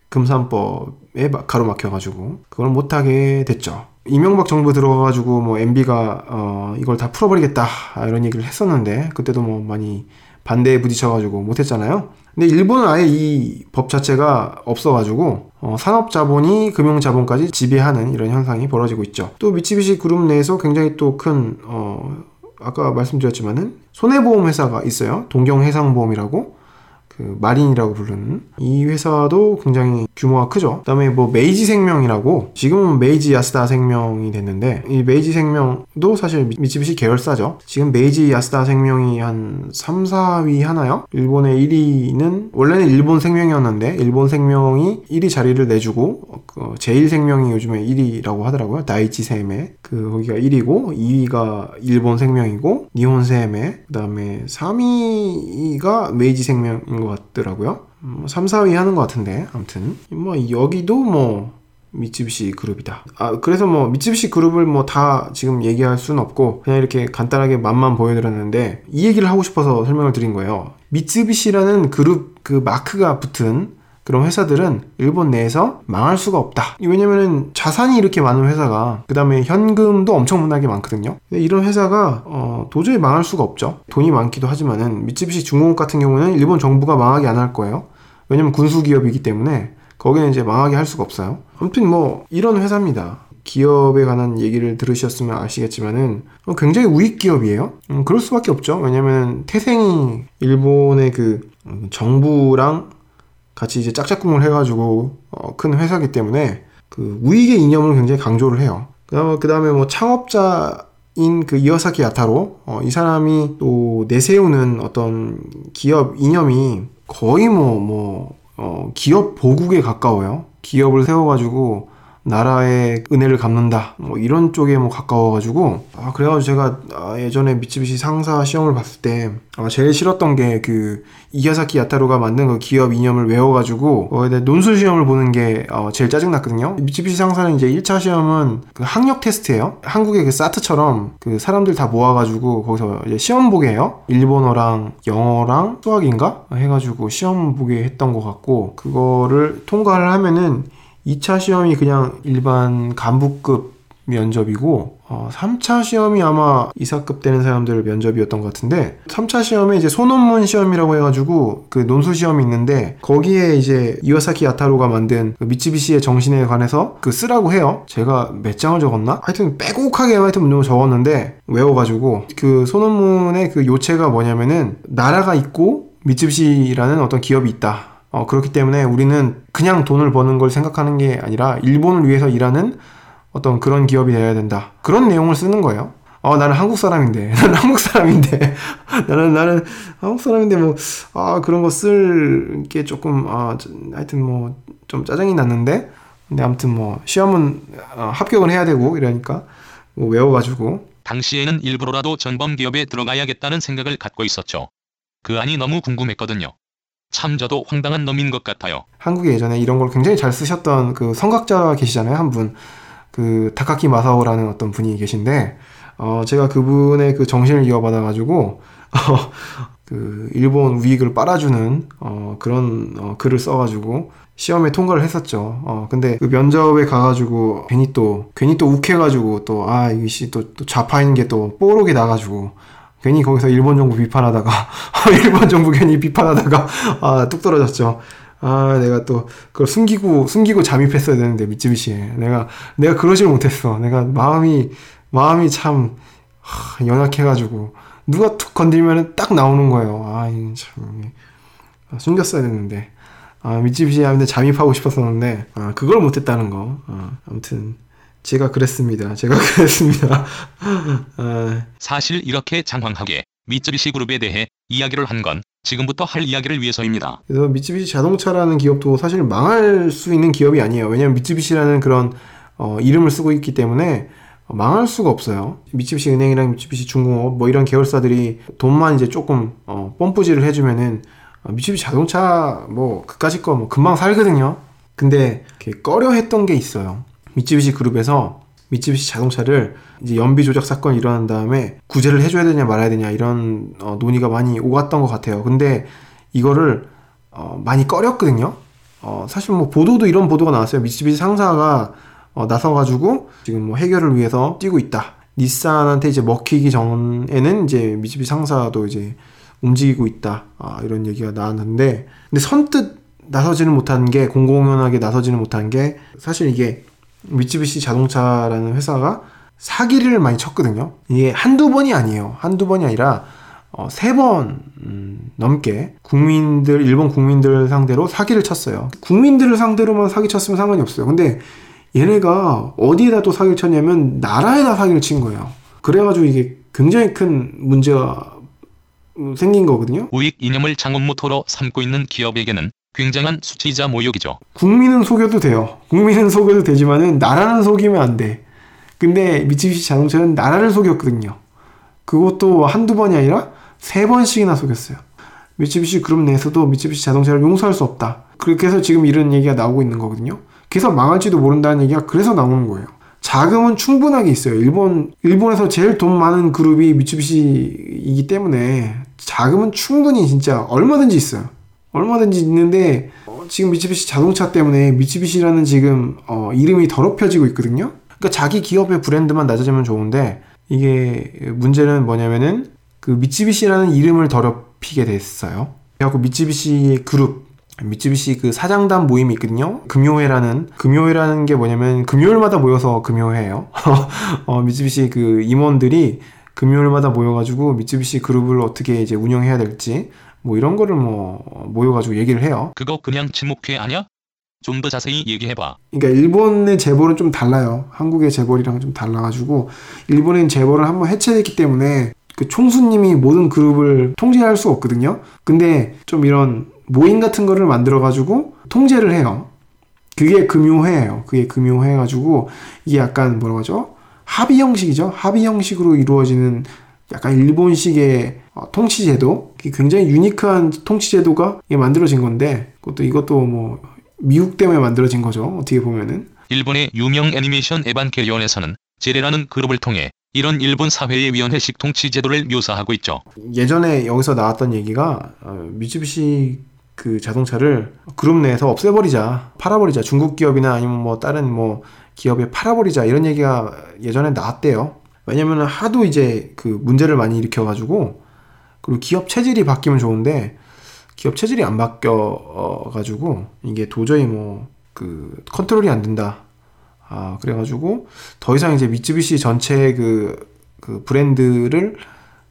금산법에 가로막혀가지고 그걸 못하게 됐죠. 이명박 정부 들어가가지고 뭐 MB가 어 이걸 다 풀어버리겠다 이런 얘기를 했었는데 그때도 뭐 많이 반대에 부딪혀가지고 못했잖아요. 근데 일본은 아예 이 법 자체가 없어가지고 어, 산업 자본이 금융 자본까지 지배하는 이런 현상이 벌어지고 있죠. 또 미츠비시 그룹 내에서 굉장히 또 큰 어, 아까 말씀드렸지만은 손해보험 회사가 있어요. 동경해상보험이라고 그 마린이라고 부르는 이 회사도 굉장히 규모가 크죠. 그다음에 뭐 메이지 생명이라고 지금은 메이지 야스다 생명이 됐는데 이 메이지 생명도 사실 미츠비시 계열사죠. 지금 메이지 야스다 생명이 한 3, 4위 하나요? 일본의 1위는 원래는 일본 생명이었는데 일본 생명이 1위 자리를 내주고 그 제일 생명이 요즘에 1위라고 하더라고요. 다이치 세메 그 거기가 1위고 2위가 일본 생명이고 니혼 세메 그다음에 3위가 메이지 생명인 것 같더라고요. 3, 음, 4위 하는 것 같은데 아무튼 뭐 여기도 뭐 미쯔비시 그룹이다. 아 그래서 뭐 미쯔비시 그룹을 뭐 다 지금 얘기할 수는 없고 그냥 이렇게 간단하게 맛만 보여드렸는데 이 얘기를 하고 싶어서 설명을 드린 거예요. 미쯔비시라는 그룹 그 마크가 붙은 그런 회사들은 일본 내에서 망할 수가 없다. 왜냐면은 자산이 이렇게 많은 회사가 그 다음에 현금도 엄청나게 많거든요. 이런 회사가 어, 도저히 망할 수가 없죠. 돈이 많기도 하지만은 미쯔비시 중공업 같은 경우는 일본 정부가 망하게 안 할 거예요. 왜냐면 군수 기업이기 때문에 거기는 이제 망하게 할 수가 없어요. 아무튼 뭐 이런 회사입니다. 기업에 관한 얘기를 들으셨으면 아시겠지만은 어, 굉장히 우익 기업이에요. 음, 그럴 수밖에 없죠. 왜냐면 태생이 일본의 그 정부랑 같이 이제 짝짝꿍을 해가지고 어, 큰 회사기 때문에 그 우익의 이념을 굉장히 강조를 해요. 그다음에 그다음에 뭐 창업자 인 그 이어사키 야타로 어, 이 사람이 또 내세우는 어떤 기업 이념이 거의 뭐뭐 뭐, 어, 기업 보국에 가까워요. 기업을 세워가지고 나라의 은혜를 갚는다. 뭐 이런 쪽에 뭐 가까워가지고 아 그래가지고 제가 아, 예전에 미츠비시 상사 시험을 봤을 때 아, 제일 싫었던 게 그 이야사키 야타로가 만든 그 기업 이념을 외워가지고 어, 논술 시험을 보는 게 어, 제일 짜증났거든요. 미츠비시 상사는 이제 1차 시험은 그 학력 테스트예요. 한국의 그 사트처럼 그 사람들 다 모아가지고 거기서 이제 시험 보게 해요. 일본어랑 영어랑 수학인가? 해가지고 시험 보게 했던 것 같고 그거를 통과를 하면은 2차 시험이 그냥 일반 간부급 면접이고 어, 3차 시험이 아마 이사급 되는 사람들 면접이었던 것 같은데 3차 시험에 이제 소논문 시험이라고 해가지고 그 논술 시험이 있는데 거기에 이제 이와사키 야타로가 만든 그 미츠비시의 정신에 관해서 그 쓰라고 해요 제가 몇 장을 적었나? 하여튼 빼곡하게 하여튼 문장을 적었는데 외워가지고 그 소논문의 그 요체가 뭐냐면은 나라가 있고 미츠비시라는 어떤 기업이 있다 어, 그렇기 때문에 우리는 그냥 돈을 버는 걸 생각하는 게 아니라 일본을 위해서 일하는 어떤 그런 기업이 되어야 된다. 그런 내용을 쓰는 거예요. 어, 나는 한국 사람인데. 나는 한국 사람인데. 나는, 나는 한국 사람인데, 뭐, 아, 그런 거 쓸 게 조금, 아, 하여튼 뭐, 좀 짜증이 났는데. 근데 아무튼 뭐, 시험은 어, 합격은 해야 되고, 이러니까, 뭐 외워가지고. 당시에는 일부러라도 전범 기업에 들어가야겠다는 생각을 갖고 있었죠. 그 안이 너무 궁금했거든요. 참 저도 황당한 놈인 것 같아요. 한국에 예전에 이런 걸 굉장히 잘 쓰셨던 그 성각자 계시잖아요. 한 분. 그 다카키 마사오라는 어떤 분이 계신데 어 제가 그분의 그 정신을 이어받아 가지고 어, 그 일본 우익을 빨아주는 어 그런 어 글을 써 가지고 시험에 통과를 했었죠. 어, 근데 그 면접에 가가지고 괜히 또, 괜히 또 욱해가지고 또, 아, 이씨 또, 또 좌파인 게 또 뽀록이 나가지고, 괜히 거기서 일본 정부 비판하다가 일본 정부 괜히 비판하다가 아, 뚝 떨어졌죠. 아, 내가 또 그걸 숨기고 숨기고 잠입했어야 되는데 미쯔비시에 내가 내가 그러질 못했어. 내가 마음이 마음이 참 하, 연약해가지고 누가 툭 건들면 딱 나오는 거예요. 아, 이참 아, 숨겼어야 됐는데 아, 미쯔비시에 근데 잠입하고 싶었었는데 아, 그걸 못했다는 거. 아, 아무튼 제가 그랬습니다. 제가 그랬습니다. 아... 사실 이렇게 장황하게 미쯔비시 그룹에 대해 이야기를 한 건 지금부터 할 이야기를 위해서입니다. 그래서 미쯔비시 자동차라는 기업도 사실 망할 수 있는 기업이 아니에요. 왜냐하면 미쯔비시라는 그런 어, 이름을 쓰고 있기 때문에 망할 수가 없어요. 미쯔비시 은행이랑 미쯔비시 중공업 뭐 이런 계열사들이 돈만 이제 조금 어, 펌프질을 해주면은 어, 미쯔비시 자동차 뭐 그까짓 거 뭐 금방 살거든요. 근데 꺼려했던 게 있어요. 미쯔비시 그룹에서 미쯔비시 자동차를 이제 연비 조작 사건이 일어난 다음에 구제를 해줘야 되냐 말아야 되냐 이런 어, 논의가 많이 오갔던 것 같아요. 근데 이거를 어, 많이 꺼렸거든요. 어, 사실 뭐 보도도 이런 보도가 나왔어요. 미쯔비시 상사가 어, 나서가지고 지금 뭐 해결을 위해서 뛰고 있다. 닛산한테 이제 먹히기 전에는 이제 미쯔비시 상사도 이제 움직이고 있다. 아, 이런 얘기가 나왔는데 근데 선뜻 나서지는 못한 게 공공연하게 나서지는 못한 게 사실 이게 미쯔비시 자동차라는 회사가 사기를 많이 쳤거든요. 이게 한두 번이 아니에요. 한두 번이 아니라 어, 세번 음, 넘게 국민들 일본 국민들 상대로 사기를 쳤어요. 국민들을 상대로만 사기 쳤으면 상관이 없어요. 근데 얘네가 어디에다 또 사기를 쳤냐면 나라에다 사기를 친 거예요. 그래가지고 이게 굉장히 큰 문제가 생긴 거거든요. 우익 이념을 장원 모토로 삼고 있는 기업에게는 굉장한 수치자 모욕이죠. 국민은 속여도 돼요. 국민은 속여도 되지만은 나라는 속이면 안 돼. 근데 미쯔비시 자동차는 나라를 속였거든요. 그것도 한두 번이 아니라 세 번씩이나 속였어요. 미쯔비시 그룹 내에서도 미쯔비시 자동차를 용서할 수 없다. 그렇게 해서 지금 이런 얘기가 나오고 있는 거거든요. 그래서 망할지도 모른다는 얘기가 그래서 나오는 거예요. 자금은 충분하게 있어요. 일본, 일본에서 제일 돈 많은 그룹이 미쯔비시이기 때문에 자금은 충분히 진짜 얼마든지 있어요. 얼마든지 있는데 어, 지금 미츠비시 자동차 때문에 미츠비시라는 지금 어, 이름이 더럽혀지고 있거든요. 그러니까 자기 기업의 브랜드만 낮아지면 좋은데 이게 문제는 뭐냐면은 그 미츠비시라는 이름을 더럽히게 됐어요. 그래갖고 미츠비시 그룹 미쯔비시 그 사장단 모임이 있거든요. 금요회라는 금요회라는 게 뭐냐면 금요일마다 모여서 금요회예요. 어, 미쯔비시 그 임원들이 금요일마다 모여가지고 미쯔비시 그룹을 어떻게 이제 운영해야 될지 뭐 이런 거를 뭐 모여가지고 얘기를 해요. 그거 그냥 침묵회 아냐? 좀더 자세히 얘기해봐. 그러니까 일본의 재벌은 좀 달라요. 한국의 재벌이랑 좀 달라가지고 일본의 재벌은 한번 해체됐기 때문에 그 총수님이 모든 그룹을 통제할 수 없거든요. 근데 좀 이런 모임 같은 거를 만들어가지고 통제를 해요. 그게 금요회예요. 그게 금요회가지고 이게 약간 뭐라고 하죠? 합의 형식이죠. 합의 형식으로 이루어지는 약간 일본식의 어, 통치제도, 굉장히 유니크한 통치제도가 만들어진 건데, 그것도 이것도 뭐 미국 때문에 만들어진 거죠. 어떻게 보면은. 일본의 유명 애니메이션 에반게리온에서는 제레라는 그룹을 통해 이런 일본 사회의 위원회식 통치 제도를 묘사하고 있죠. 예전에 여기서 나왔던 얘기가 어, 미쯔비시 그 자동차를 그룹 내에서 없애버리자, 팔아버리자. 중국 기업이나 아니면 뭐 다른 뭐 기업에 팔아버리자 이런 얘기가 예전에 나왔대요. 왜냐면 하도 이제 그 문제를 많이 일으켜가지고 그리고 기업 체질이 바뀌면 좋은데 기업 체질이 안 바뀌어 가지고 이게 도저히 뭐 그 컨트롤이 안 된다. 아 그래가지고 더 이상 이제 미쯔비시 전체 그, 그 브랜드를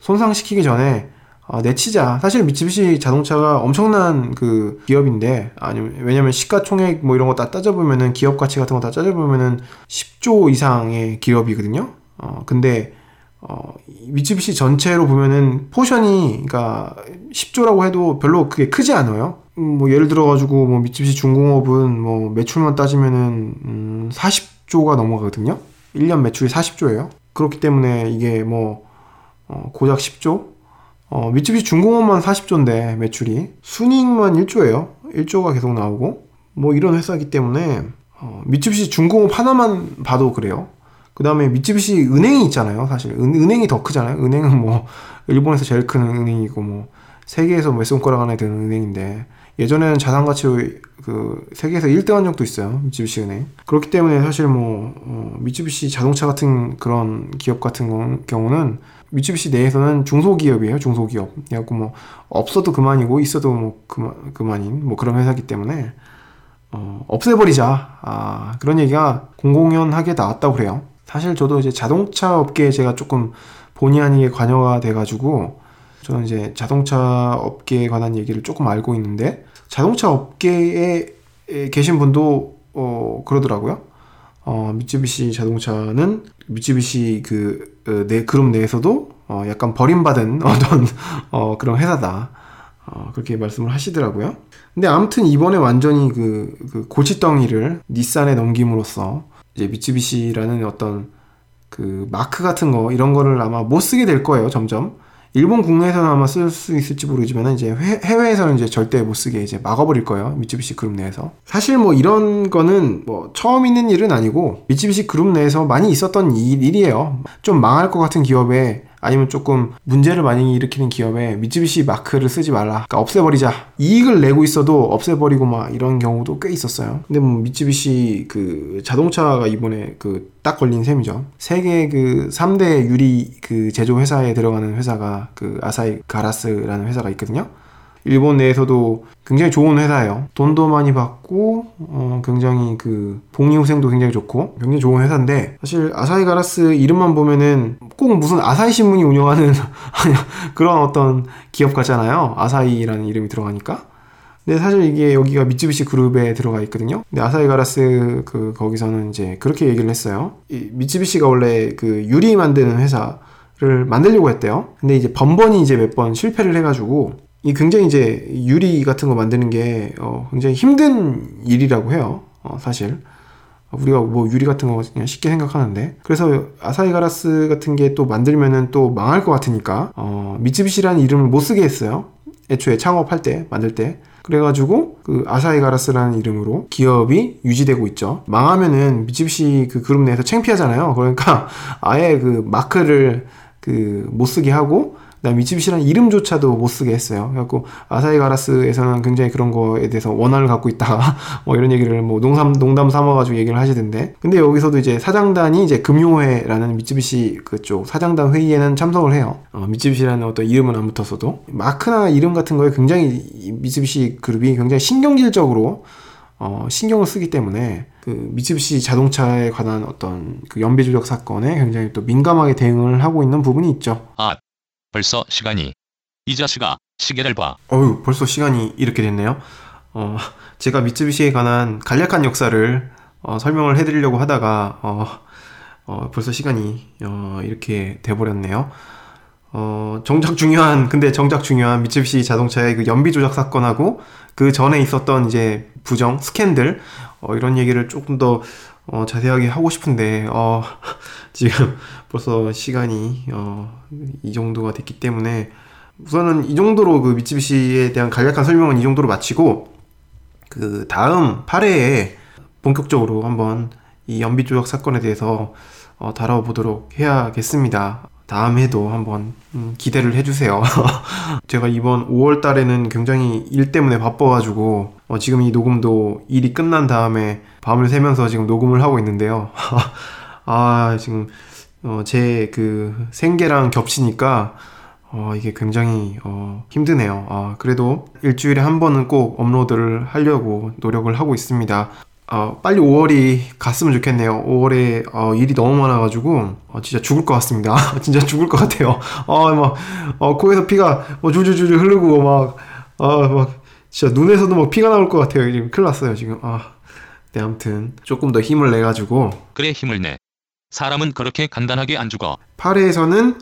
손상시키기 전에 어, 내치자. 사실 미쯔비시 자동차가 엄청난 그 기업인데, 아니면, 왜냐면 시가총액 뭐 이런 거 다 따져보면은 기업 가치 같은 거 다 따져보면은 10조 이상의 기업이거든요. 어, 근데, 어, 미쯔비시 전체로 보면은 포션이, 그니까 10조라고 해도 별로 그게 크지 않아요. 음, 뭐 예를 들어 가지고 뭐 미쯔비시 중공업은 뭐 매출만 따지면은, 음, 40조가 넘어가거든요. 1년 매출이 40조예요. 그렇기 때문에 이게 뭐, 어, 고작 10조? 어, 미쯔비시 중공업만 40조인데 매출이 순이익만 1조예요. 1조가 계속 나오고 뭐 이런 회사이기 때문에 어, 미쯔비시 중공업 하나만 봐도 그래요. 그 다음에 미쯔비시 은행이 있잖아요. 사실 은, 은행이 더 크잖아요. 은행은 뭐 일본에서 제일 큰 은행이고 뭐 세계에서 몇 손가락 안에 드는 은행인데 예전에는 자산 가치 그 세계에서 1등한 적도 있어요. 미쯔비시 은행. 그렇기 때문에 사실 뭐 어, 미쯔비시 자동차 같은 그런 기업 같은 경우는 미쯔비시 내에서는 중소기업이에요. 중소기업. 그래갖고 뭐 없어도 그만이고 있어도 뭐 그만 그만인 뭐 그런 회사기 때문에 어, 없애버리자. 아, 그런 얘기가 공공연하게 나왔다고 그래요. 사실 저도 이제 자동차 업계에 제가 조금 본의 아니게 관여가 돼가지고 저는 이제 자동차 업계에 관한 얘기를 조금 알고 있는데 자동차 업계에 계신 분도 어, 그러더라고요. 어, 미쯔비시 자동차는 미쯔비시 그, 어, 내, 그룹 내에서도 어, 약간 버림받은 어떤 어, 그런 회사다. 어, 그렇게 말씀을 하시더라고요. 근데 아무튼 이번에 완전히 그, 그 골칫덩이를 닛산에 넘김으로써 이제 미쯔비시라는 어떤 그 마크 같은 거 이런 거를 아마 못 쓰게 될 거예요, 점점. 일본 국내에서는 아마 쓸 수 있을지 모르지만 이제 해외에서는 이제 절대 못 쓰게 이제 막아버릴 거예요. 미쯔비시 그룹 내에서. 사실 뭐 이런 거는 뭐 처음 있는 일은 아니고 미쯔비시 그룹 내에서 많이 있었던 일, 일이에요. 좀 망할 것 같은 기업에 아니면 조금 문제를 많이 일으키는 기업에 미쯔비시 마크를 쓰지 말라. 그러니까 없애버리자. 이익을 내고 있어도 없애버리고 막 이런 경우도 꽤 있었어요. 근데 뭐 미쯔비시 그 자동차가 이번에 그 딱 걸린 셈이죠. 세계 그 3대 유리 그 제조 회사에 들어가는 회사가 그 아사히 가라스라는 회사가 있거든요. 일본 내에서도 굉장히 좋은 회사예요. 돈도 많이 받고 어, 굉장히 그 복리후생도 굉장히 좋고 굉장히 좋은 회사인데 사실 아사히 가라스 이름만 보면은 꼭 무슨 아사히 신문이 운영하는 그런 어떤 기업 같잖아요. 아사히라는 이름이 들어가니까. 근데 사실 이게 여기가 미쯔비시 그룹에 들어가 있거든요. 근데 아사히 가라스 그 거기서는 이제 그렇게 얘기를 했어요. 이 미쯔비시가 원래 그 유리 만드는 회사를 만들려고 했대요. 근데 이제 번번이 이제 몇 번 실패를 해가지고 이 굉장히 이제 유리 같은 거 만드는 게 어, 굉장히 힘든 일이라고 해요. 어, 사실 우리가 뭐 유리 같은 거 그냥 쉽게 생각하는데 그래서 아사히 가라스 같은 게 또 만들면은 또 망할 것 같으니까 어, 미쯔비시라는 이름을 못 쓰게 했어요. 애초에 창업할 때 만들 때 그래가지고 그 아사히 가라스라는 이름으로 기업이 유지되고 있죠. 망하면은 미쯔비시 그 그룹 내에서 창피하잖아요. 그러니까 아예 그 마크를 그 못 쓰게 하고 그다음 미쯔비시라는 이름조차도 못 쓰게 했어요. 그래갖고 아사히 가라스에서는 굉장히 그런 거에 대해서 원한을 갖고 있다. 뭐 이런 얘기를 뭐 농담 농담 삼아가지고 얘기를 하시던데. 근데 여기서도 이제 사장단이 이제 금요회라는 미쯔비시 그쪽 사장단 회의에는 참석을 해요. 어, 미쯔비시라는 어떤 이름은 안 붙었어도 마크나 이름 같은 거에 굉장히 미쯔비시 그룹이 굉장히 신경질적으로 어, 신경을 쓰기 때문에 그 미쯔비시 자동차에 관한 어떤 그 연비 조작 사건에 굉장히 또 민감하게 대응을 하고 있는 부분이 있죠. 아, 벌써 시간이. 이 자식아, 시계를 봐. 어휴, 벌써 시간이 이렇게 됐네요. 어, 제가 미쯔비시에 관한 간략한 역사를 어, 설명을 해드리려고 하다가 어, 어, 벌써 시간이 어, 이렇게 돼버렸네요. 어, 정작 중요한, 근데 정작 중요한 미쯔비시 자동차의 그 연비 조작 사건하고 그 전에 있었던 이제 부정, 스캔들, 어, 이런 얘기를 조금 더 어, 자세하게 하고 싶은데, 어, 지금 벌써 시간이, 어, 이 정도가 됐기 때문에, 우선은 이 정도로 그 미쯔비시에 대한 간략한 설명은 이 정도로 마치고, 그 다음 8회에 본격적으로 한번 이 연비 조작 사건에 대해서 어, 다뤄보도록 해야겠습니다. 다음 해도 한번 음, 기대를 해주세요. 제가 이번 5월 달에는 굉장히 일 때문에 바빠가지고 어, 지금 이 녹음도 일이 끝난 다음에 밤을 새면서 지금 녹음을 하고 있는데요. 아 지금 어, 제 그 생계랑 겹치니까 어, 이게 굉장히 어, 힘드네요. 아, 그래도 일주일에 한 번은 꼭 업로드를 하려고 노력을 하고 있습니다. 어, 빨리 5월이 갔으면 좋겠네요. 5월에 어, 일이 너무 많아가지고 어, 진짜 죽을 것 같습니다. 진짜 죽을 것 같아요. 어, 막 어, 코에서 피가 뭐 줄줄줄 흐르고 막, 어, 막 진짜 눈에서도 막 피가 나올 것 같아요. 지금 큰일 났어요. 지금. 아, 네, 아무튼 조금 더 힘을 내 가지고 그래 힘을 내. 사람은 그렇게 간단하게 안 죽어. 8회에서는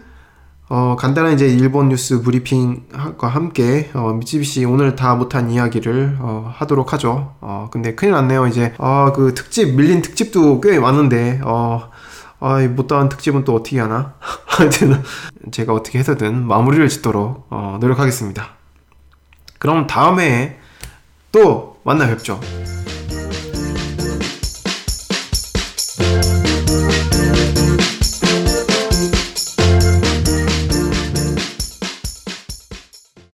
어, 간단한 이제 일본 뉴스 브리핑과 함께 어, 미쯔비시 오늘 다 못한 이야기를 어, 하도록 하죠. 어, 근데 큰일 났네요. 이제 아, 그 특집 밀린 특집도 꽤 많은데 어, 아, 못다한 특집은 또 어떻게 하나? 제가 어떻게 해서든 마무리를 짓도록 어, 노력하겠습니다. 그럼 다음에 또 만나 뵙죠.